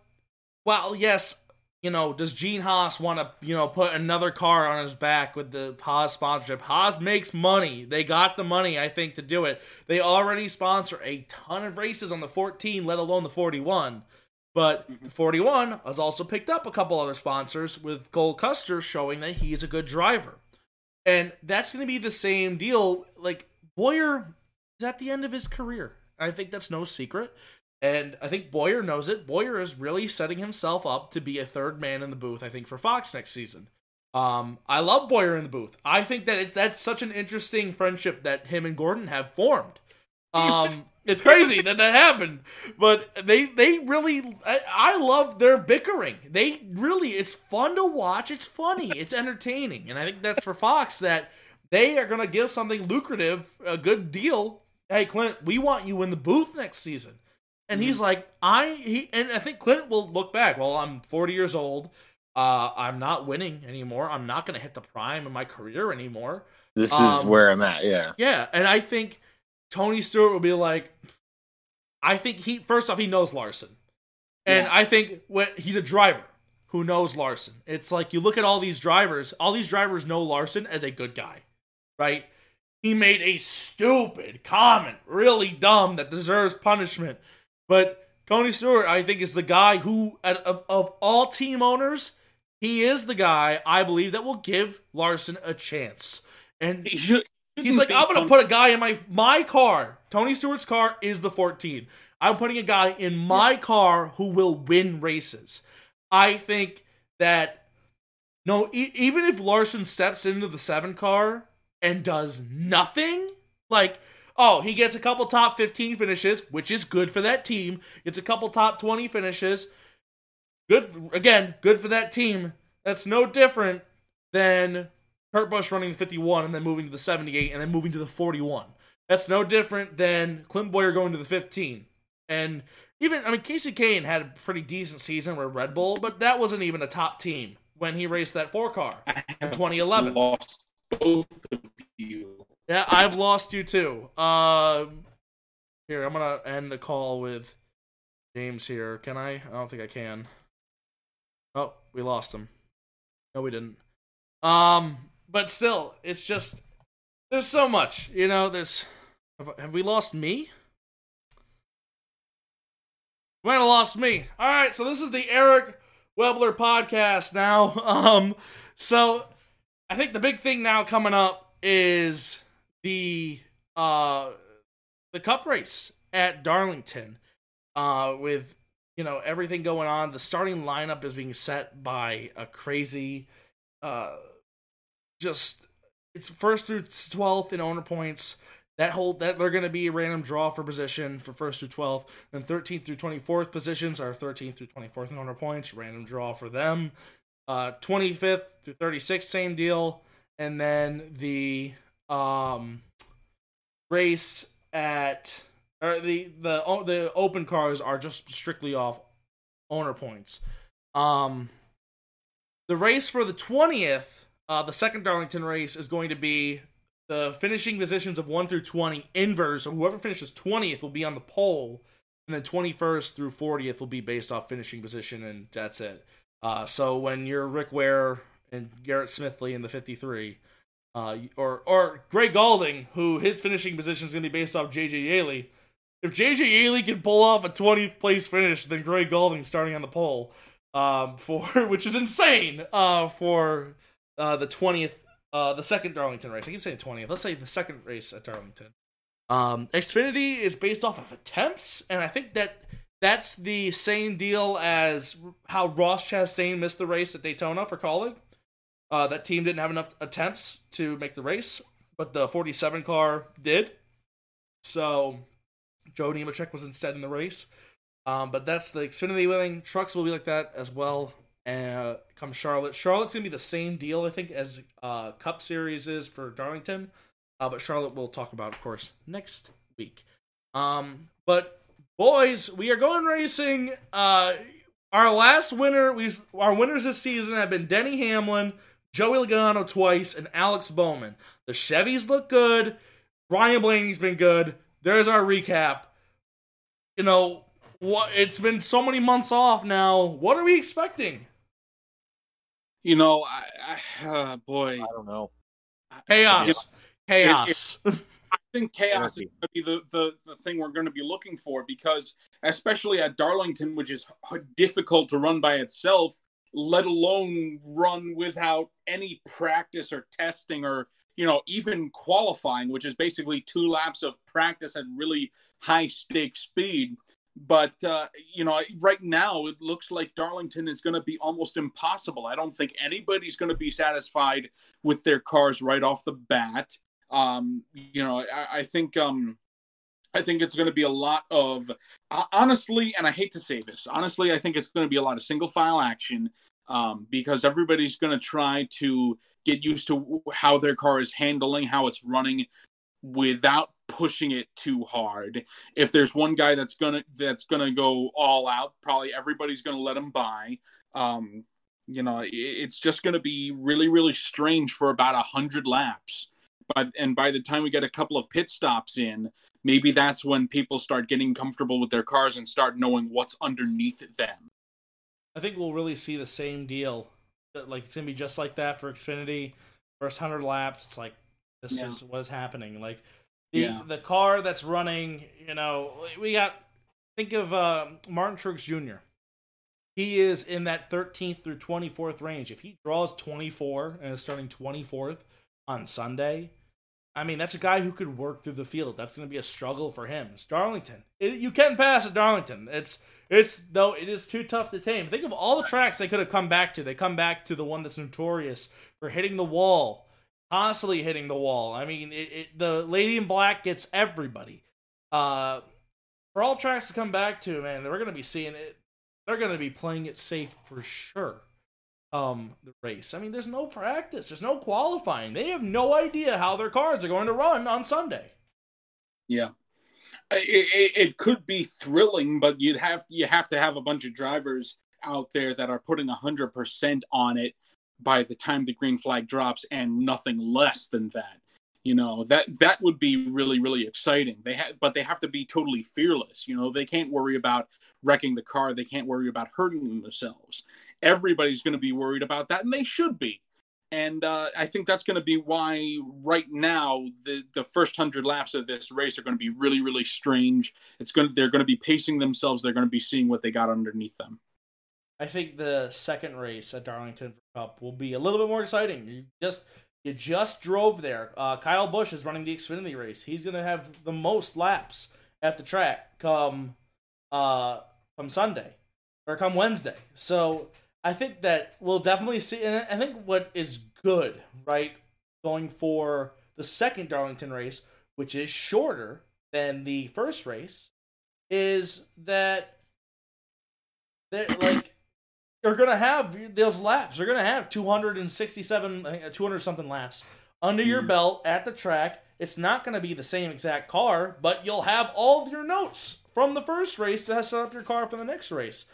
well, yes, you know, does Gene Haas want to, you know, put another car on his back with the Haas sponsorship? Haas makes money. They got the money, I think, to do it. They already sponsor a ton of races on the 14, let alone the 41. But mm-hmm. the 41 has also picked up a couple other sponsors with Cole Custer showing that he's a good driver. And that's going to be the same deal. Like, Bowyer is at the end of his career. I think that's no secret. And I think Bowyer knows it. Bowyer is really setting himself up to be a third man in the booth, I think, for Fox next season. Um, I love Bowyer in the booth. I think that it's that's such an interesting friendship that him and Gordon have formed. Um, it's crazy that that happened, but they they really I, I love their bickering. They really it's fun to watch. It's funny. It's entertaining, and I think that's for Fox that they are gonna give something lucrative, a good deal. Hey Clint, we want you in the booth next season. And he's like, I he and I think Clint will look back. Well, I'm 40 years old. Uh, I'm not winning anymore. I'm not gonna hit the prime of my career anymore. This is Um, where I'm at. Yeah. Yeah, and I think Tony Stewart will be like, I think he first off he knows Larson, and Yeah. I think when he's a driver who knows Larson. It's like you look at all these drivers. All these drivers know Larson as a good guy, right? He made a stupid comment, really dumb, that deserves punishment. But Tony Stewart, I think, is the guy who, of, of all team owners, he is the guy I believe that will give Larson a chance. And He's like, I'm gonna put a guy in my my car. Tony Stewart's car is the 14. I'm putting a guy in my car who will win races. I think that no, e- even if Larson steps into the seven car and does nothing, like oh, he gets a couple top 15 finishes, which is good for that team. Gets a couple top 20 finishes. Good again, good for that team. That's no different than Kurt Busch running the 51 and then moving to the 78 and then moving to the 41. That's no different than Clint Bowyer going to the 15. And even, I mean, Kasey Kahne had a pretty decent season with Red Bull, but that wasn't even a top team when he raced that four car in have 2011. lost both of you. Yeah, I've lost you too. Um, here, I'm gonna end the call with James here. Can I? I don't think I can. Oh, we lost him. No, we didn't. Um, but still, it's just there's so much. You know, there's have, have we lost me? We Might have lost me. All right, so this is the Eric Webler podcast now. Um, so I think the big thing now coming up is the uh the cup race at Darlington. Uh with you know everything going on. The starting lineup is being set by a crazy uh just it's first through twelfth in owner points. That whole that they're going to be a random draw for position for first through twelfth. Then thirteenth through twenty fourth positions are thirteenth through twenty fourth in owner points. Random draw for them. Uh, twenty fifth through thirty sixth, same deal. And then the um race at or the the the open cars are just strictly off owner points. Um, the race for the twentieth, uh, the second Darlington race is going to be the finishing positions of one through twenty inverse. So whoever finishes twentieth will be on the pole, and then twenty first through fortieth will be based off finishing position, and that's it. Uh, so when you're Rick Ware and Garrett Smithley in the fifty three. Uh, or or Gray Gaulding, who his finishing position is going to be based off JJ Yeley. If JJ Yeley can pull off a 20th place finish, then Gray Gaulding starting on the pole, um, for which is insane. Uh, for uh the 20th, uh, the second Darlington race. I keep saying 20th. Let's say the second race at Darlington. Um, Xfinity is based off of attempts, and I think that that's the same deal as how Ross Chastain missed the race at Daytona for Kaulig. Uh, that team didn't have enough attempts to make the race, but the 47 car did. So Joe Nemechek was instead in the race. Um, but that's the Xfinity winning. Trucks will be like that as well. And come Charlotte. Charlotte's gonna be the same deal, I think, as uh, Cup Series is for Darlington. Uh, but Charlotte we'll talk about, of course, next week. Um, but boys, we are going racing. Uh, our last winner, we our winners this season have been Denny Hamlin, Joey Logano twice, and Alex Bowman. The Chevys look good. Ryan Blaney's been good. There's our recap. You know what? It's been so many months off now. What are we expecting? You know, I, I uh, boy, I don't know. Chaos. Chaos. I think chaos is going to be the, the, the thing we're going to be looking for because, especially at Darlington, which is difficult to run by itself, let alone run without any practice or testing or, you know, even qualifying, which is basically two laps of practice at really high stake speed. But, uh, you know, right now it looks like Darlington is going to be almost impossible. I don't think anybody's going to be satisfied with their cars right off the bat um you know i, I think um i think it's going to be a lot of honestly and i hate to say this honestly i think it's going to be a lot of single file action um, because everybody's going to try to get used to how their car is handling how it's running without pushing it too hard. If there's one guy that's gonna that's gonna go all out probably everybody's gonna let him by. Um you know it, it's just gonna be really really strange for about a hundred laps but and by the time we get a couple of pit stops in, maybe that's when people start getting comfortable with their cars and start knowing what's underneath them. I think we'll really see the same deal. Like it's gonna be just like that for Xfinity. First hundred laps, it's like this Yeah. is what is happening. Like the Yeah. the car that's running, you know, we got think of uh, Martin Truex Jr. He is in that 13th through 24th range. If he draws 24 and is starting 24th on Sunday, I mean that's a guy who could work through the field. That's going to be a struggle for him. It's Darlington. It, you can pass at Darlington. It's it's though it is too tough to tame. Think of all the tracks they could have come back to. They come back to the one that's notorious for hitting the wall, constantly hitting the wall. I mean, it, it the Lady in Black gets everybody. Uh, for all tracks to come back to, man, they're going to be seeing it. They're going to be playing it safe for sure. Um, the race. I mean, there's no practice. There's no qualifying. They have no idea how their cars are going to run on Sunday. Yeah, it, it, it could be thrilling, but you'd have you have to have a bunch of drivers out there that are putting hundred percent on it by the time the green flag drops, and nothing less than that. You know that that would be really really exciting. They have, but they have to be totally fearless. You know they can't worry about wrecking the car. They can't worry about hurting themselves. Everybody's going to be worried about that, and they should be. And uh, I think that's going to be why right now the the first hundred laps of this race are going to be really really strange. It's going to, they're going to be pacing themselves. They're going to be seeing what they got underneath them. I think the second race at Darlington Cup will be a little bit more exciting. You just you just drove there. Uh, Kyle Busch is running the Xfinity race. He's gonna have the most laps at the track come uh come Sunday or come Wednesday. So I think that we'll definitely see. And I think what is good, right, going for the second Darlington race, which is shorter than the first race, is that that like you're gonna have those laps. You're gonna have 267, 200 something laps under your Mhm. belt at the track. It's not gonna be the same exact car, but you'll have all of your notes from the first race to set up your car for the next race.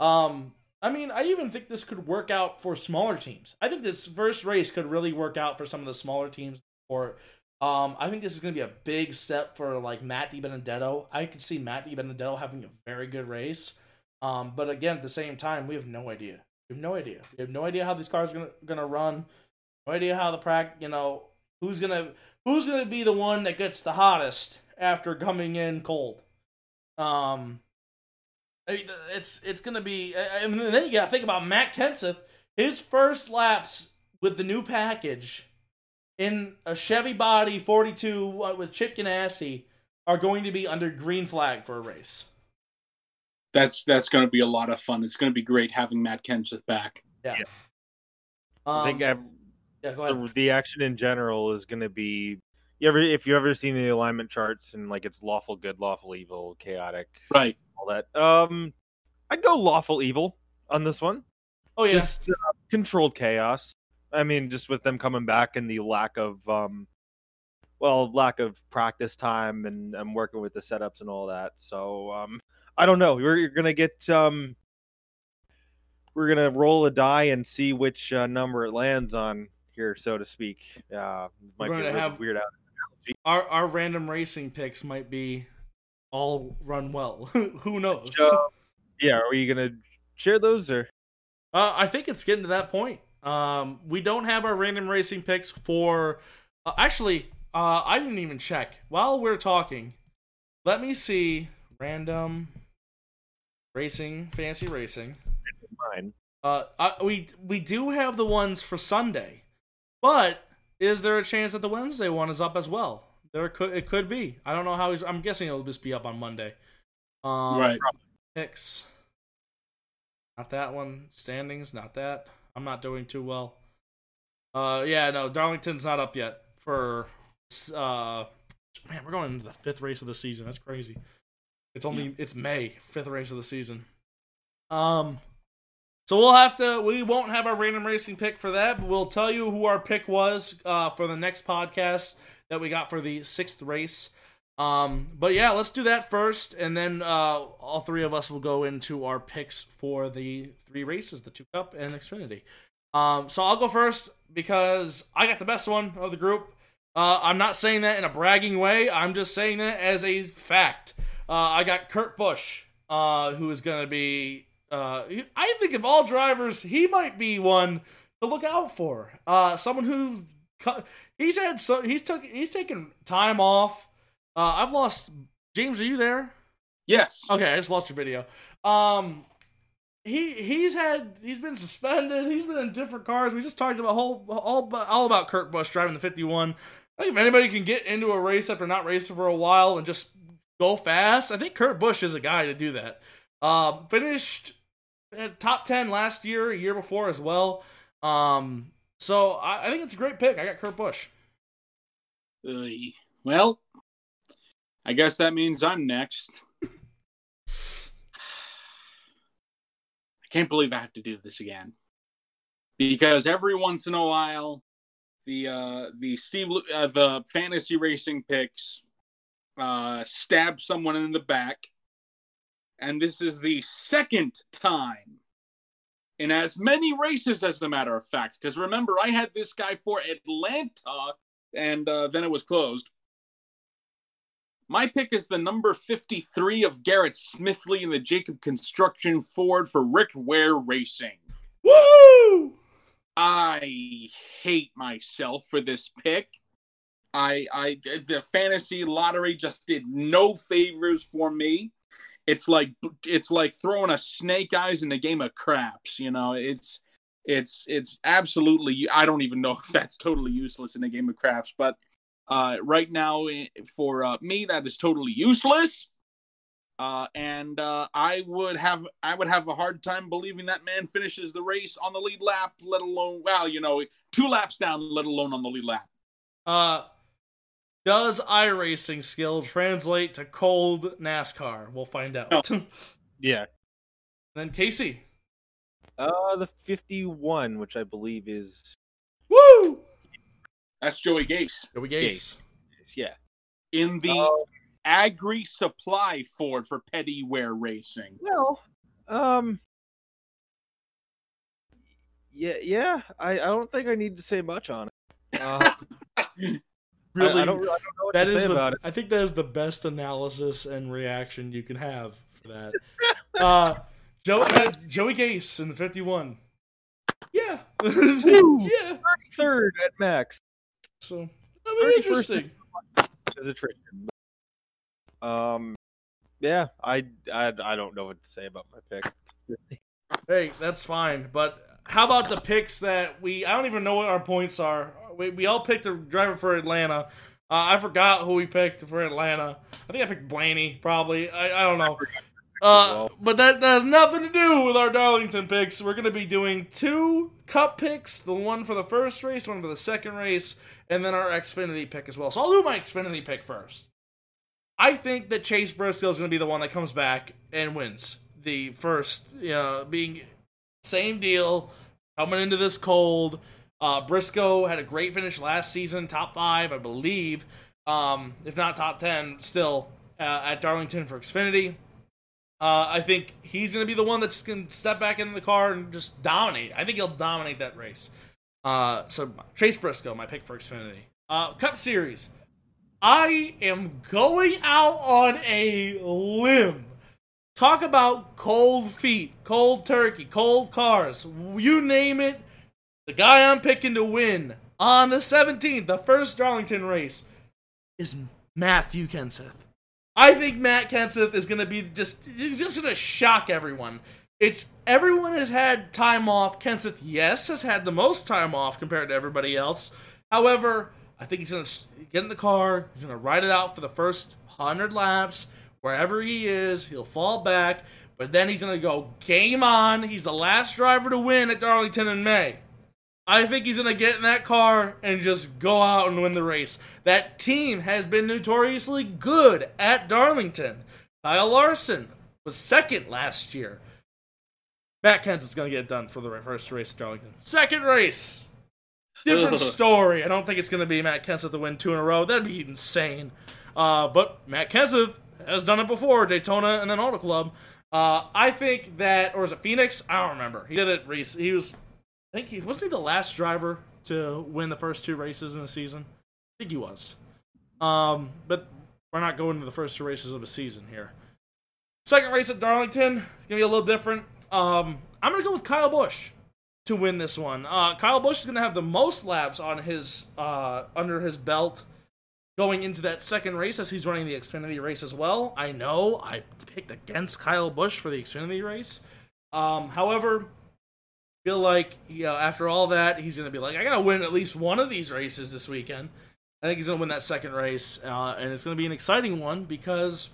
Um, I mean, I even think this could work out for smaller teams. I think this first race could really work out for some of the smaller teams. Or, um, I think this is going to be a big step for like Matt DiBenedetto. I could see Matt DiBenedetto having a very good race. Um, but again, at the same time, we have no idea. We have no idea. We have no idea how these cars are gonna gonna run. No idea how the prac. You know, who's gonna who's gonna be the one that gets the hottest after coming in cold. Um, I mean, it's it's gonna be. I mean, then you gotta think about Matt Kenseth. His first laps with the new package in a Chevy body 42 with Chip Ganassi are going to be under green flag for a race. That's that's going to be a lot of fun. It's going to be great having Matt Kenseth back. Yeah. Yeah. Um, I think I've, yeah, go so the action in general is going to be. You ever, if you ever seen the alignment charts and like it's lawful good, lawful evil, chaotic, Right. all that. Um, I'd go lawful evil on this one. oh yeah. Just uh, controlled chaos. I mean, just with them coming back and the lack of um, well, lack of practice time, and I'm working with the setups and all that. So um, I don't know. We're gonna get um, we're gonna roll a die and see which uh, number it lands on here, so to speak. Uh, might We're be a gonna have- weird out. Our our random racing picks might be all run well. Who knows? So- Yeah, are we gonna share those or? Uh, I think it's getting to that point. Um, we don't have our random racing picks for. Uh, actually, uh, I didn't even check while we're talking. Let me see random racing, fancy racing. Mine. Uh, I, we we do have the ones for Sunday, but is there a chance that the Wednesday one is up as well? There could it could be. I don't know how he's. I'm guessing it'll just be up on Monday. Um, right. picks. Not that one. Standings, not that. I'm not doing too well. Uh, yeah, no, Darlington's not up yet for. Uh, man, we're going into the fifth race of the season. That's crazy. It's only it's May, fifth race of the season. Um, so we'll have to. We won't have our random racing pick for that, but we'll tell you who our pick was uh, for the next podcast that we got for the sixth race. Um, but yeah, let's do that first, and then uh, all three of us will go into our picks for the three races: the Two Cup and Xfinity. Um, so I'll go first because I got the best one of the group. Uh, I'm not saying that in a bragging way. I'm just saying that as a fact. Uh, I got Kurt Busch, uh, who is going to be. Uh, I think of all drivers, he might be one to look out for. Uh, someone who he's had so he's took he's taken time off. Uh, I've lost James. Are you there? Yes. Okay, I just lost your video. Um, he he's had he's been suspended. He's been in different cars. We just talked about whole all about- all about Kurt Busch driving the fifty one. I think if anybody can get into a race after not racing for a while and just go fast, I think Kurt Busch is a guy to do that. Um, finished top ten last year, a year before as well. Um, so I, I think it's a great pick. I got Kurt Busch. Oy. well, I guess that means I'm next. I can't believe I have to do this again. Because every once in a while, the uh, the Steve uh, the fantasy racing picks uh, stab someone in the back, and this is the second time in as many races, as a matter of fact. Because remember, I had this guy for Atlanta, and uh, then it was closed. My pick is the number 53 of Garrett Smithley in the Jacob Construction Ford for Rick Ware Racing. Woo! I hate myself for this pick. I I the fantasy lottery just did no favors for me. It's like it's like throwing a snake eyes in a game of craps, you know. It's it's it's absolutely I don't even know if that's totally useless in a game of craps, but uh right now eh, for uh, me that is totally useless. Uh, and uh, I would have I would have a hard time believing that man finishes the race on the lead lap, let alone well, you know, two laps down, let alone on the lead lap. Uh, does iRacing skill translate to cold NASCAR? We'll find out. Yeah. then Casey. Uh, the 51, which I believe is Woo! That's Joey Gase Here we Gase. yeah. in the Oh. Agri Supply Ford for Petty Ware Racing. Well, um, yeah, yeah. I, I don't think I need to say much on it. Uh, Really, I, I don't, I don't know what that to is say the. about it. I think that is the best analysis and reaction you can have for that. uh, Joe, uh, Joey Gase in the fifty-one. Yeah, yeah. Third at max So that'd be interesting. as a trade. Um, yeah, I, I I don't know what to say about my pick. Hey, that's fine. But how about the picks that we? I don't even know what our points are. We, we all picked a driver for Atlanta. Uh, I forgot who we picked for Atlanta. I think I picked Blaney, probably. I, I don't know. Uh, but that, that has nothing to do with our Darlington picks. We're going to be doing two cup picks the one for the first race, one for the second race, and then our Xfinity pick as well. So I'll do my Xfinity pick first. I think that Chase Briscoe is going to be the one that comes back and wins the first, you know, being same deal coming into this cold. Uh, Briscoe had a great finish last season, top five, I believe. um, if not top ten, still uh, at Darlington for Xfinity. Uh, I think he's going to be the one that's going to step back into the car and just dominate. I think he'll dominate that race. Uh, so Chase Briscoe, my pick for Xfinity. Uh, Cup Series. I am going out on a limb. Talk about cold feet, cold turkey, cold cars. You name it. The guy I'm picking to win on the 17th, the first Darlington race, is Matthew Kenseth. I think Matt Kenseth is going to be just he's just going to shock everyone. It's everyone has had time off. Kenseth, yes, has had the most time off compared to everybody else. However, I think he's going to get in the car. He's going to ride it out for the first hundred laps. Wherever he is, he'll fall back. But then he's going to go game on. He's the last driver to win at Darlington in May. I think he's going to get in that car and just go out and win the race. That team has been notoriously good at Darlington. Kyle Larson was second last year. Matt Kenseth's going to get it done for the first race at Darlington. Second race. Different story. I don't think it's going to be Matt Kenseth to win two in a row. That'd be insane. Uh, but Matt Kenseth has done it before, Daytona and then Auto Club. Uh, I think that, or is it Phoenix? I don't remember. He did it. He was Think he wasn't he the last driver to win the first two races in the season. I think he was. Um, but we're not going to the first two races of the season here. Second race at Darlington it's gonna be a little different. Um, I'm gonna go with Kyle Busch to win this one. Uh, Kyle Busch is gonna have the most laps on his uh, under his belt going into that second race as he's running the Xfinity race as well. I know I picked against Kyle Busch for the Xfinity race. Um, however, feel like you know after all that he's going to be like I got to win at least one of these races this weekend. I think he's going to win that second race, uh, and it's going to be an exciting one because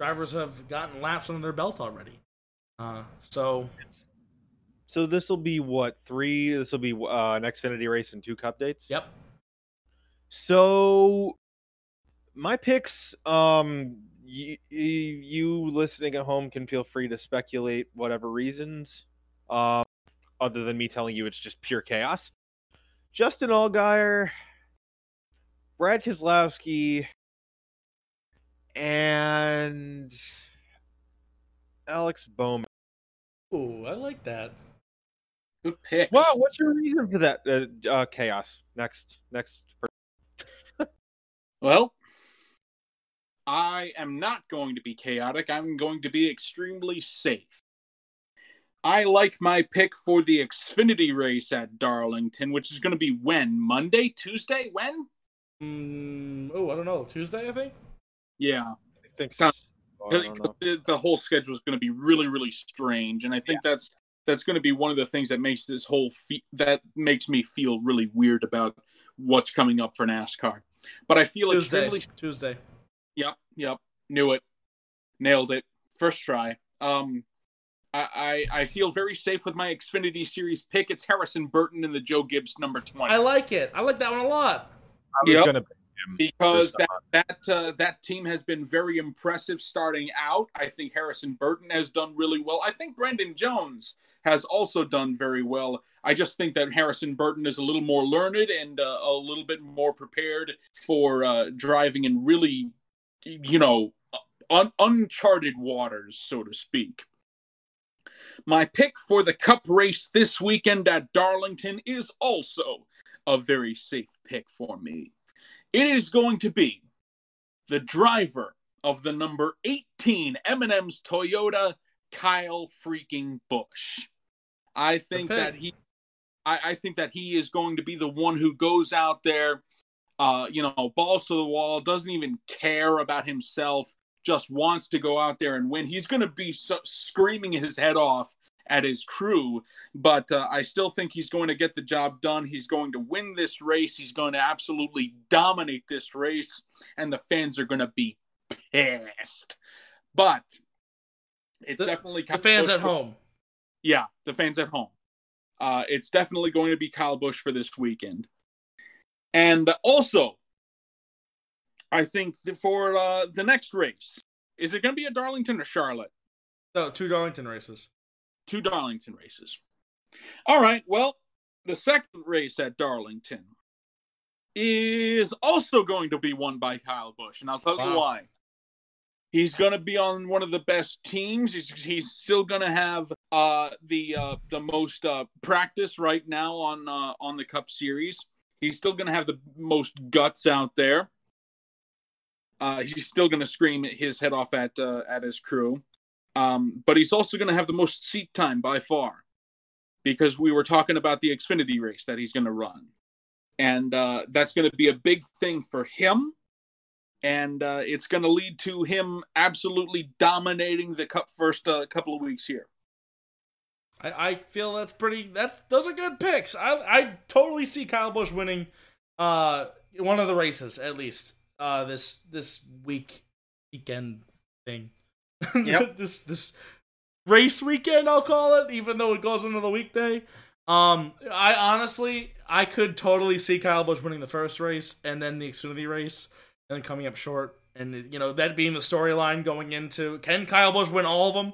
drivers have gotten laps under their belt already. Uh, so, so this will be what three? This will be uh, an Xfinity race and two Cup dates. Yep. So, my picks. Um, you, you listening at home can feel free to speculate whatever reasons. Um, other than me telling you it's just pure chaos. Justin Allgaier, Brad Keselowski, and Alex Bowman. Ooh, I like that. Good pick. Wow, what's your reason for that uh, uh, chaos? Next, next. well, I am not going to be chaotic. I'm going to be extremely safe. I like my pick for the Xfinity race at Darlington, which is going to be when? Monday? Tuesday? When? Mm, oh, I don't know. Tuesday, I think? Yeah. I think so. the whole schedule is going to be really, really strange. And I think yeah. that's that's going to be one of the things that makes this whole fe- that makes me feel really weird about what's coming up for NASCAR. But I feel Tuesday. extremely Tuesday. Yep, yep, knew it, nailed it, first try. Um, I, I feel very safe with my Xfinity Series pick. It's Harrison Burton and the Joe Gibbs number twenty. I like it. I like that one a lot. Yep. because that that uh, that team has been very impressive starting out. I think Harrison Burton has done really well. I think Brandon Jones has also done very well. I just think that Harrison Burton is a little more learned and uh, a little bit more prepared for uh, driving in really, you know, un- uncharted waters, so to speak. My pick for the Cup race this weekend at Darlington is also a very safe pick for me. It is going to be the driver of the number 18 M&M's Toyota, Kyle freaking Busch. I think okay. that he I, I, think that he is going to be the one who goes out there, uh, you know, balls to the wall, doesn't even care about himself, just wants to go out there and win. He's going to be so, screaming his head off at his crew, but uh, I still think he's going to get the job done. He's going to win this race. He's going to absolutely dominate this race, and the fans are going to be pissed. But it's the, definitely the fans at home. Yeah, the fans at home. Uh, it's definitely going to be Kyle Busch for this weekend. And also, I think for uh, the next race, is it going to be a Darlington or Charlotte? No, two Darlington races. Two Darlington races. All right. Well, the second race at Darlington is also going to be won by Kyle Busch, and I'll tell Wow. you why. He's going to be on one of the best teams. He's, he's still going to have uh, the uh, the most uh, practice right now on uh, on the Cup Series. He's still going to have the most guts out there. Uh, he's still going to scream his head off at uh, at his crew, um, but he's also going to have the most seat time by far, because we were talking about the Xfinity race that he's going to run, and uh, that's going to be a big thing for him, and uh, it's going to lead to him absolutely dominating the Cup first uh, couple of weeks here. I, I feel that's pretty. That's those are good picks. I I totally see Kyle Busch winning uh one of the races at least uh this this week weekend thing. Yep. this this race weekend I'll call it, even though it goes into the weekday. Um, I honestly I could totally see Kyle Busch winning the first race and then the Xfinity race and then coming up short. And you know that being the storyline going into can Kyle Busch win all of them?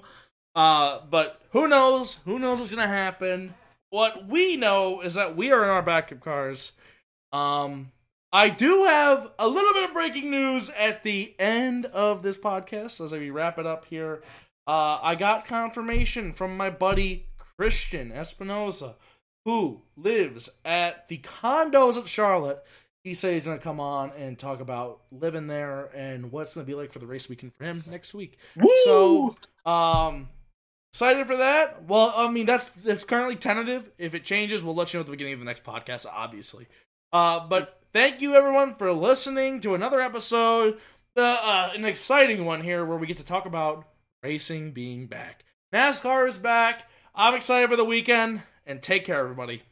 Uh, but who knows? Who knows what's gonna happen? What we know is that we are in our backup cars. Um, I do have a little bit of breaking news at the end of this podcast as we wrap it up here. Uh, I got confirmation from my buddy Christian Espinoza, who lives at the condos at Charlotte. He says he's gonna come on and talk about living there and what's gonna be like for the race weekend for him next week. So, um, excited for that. Well, I mean that's that's currently tentative. If it changes, we'll let you know at the beginning of the next podcast, obviously. Uh, but thank you everyone for listening to another episode, the uh, an exciting one here where we get to talk about racing being back. NASCAR is back. I'm excited for the weekend, and take care, everybody.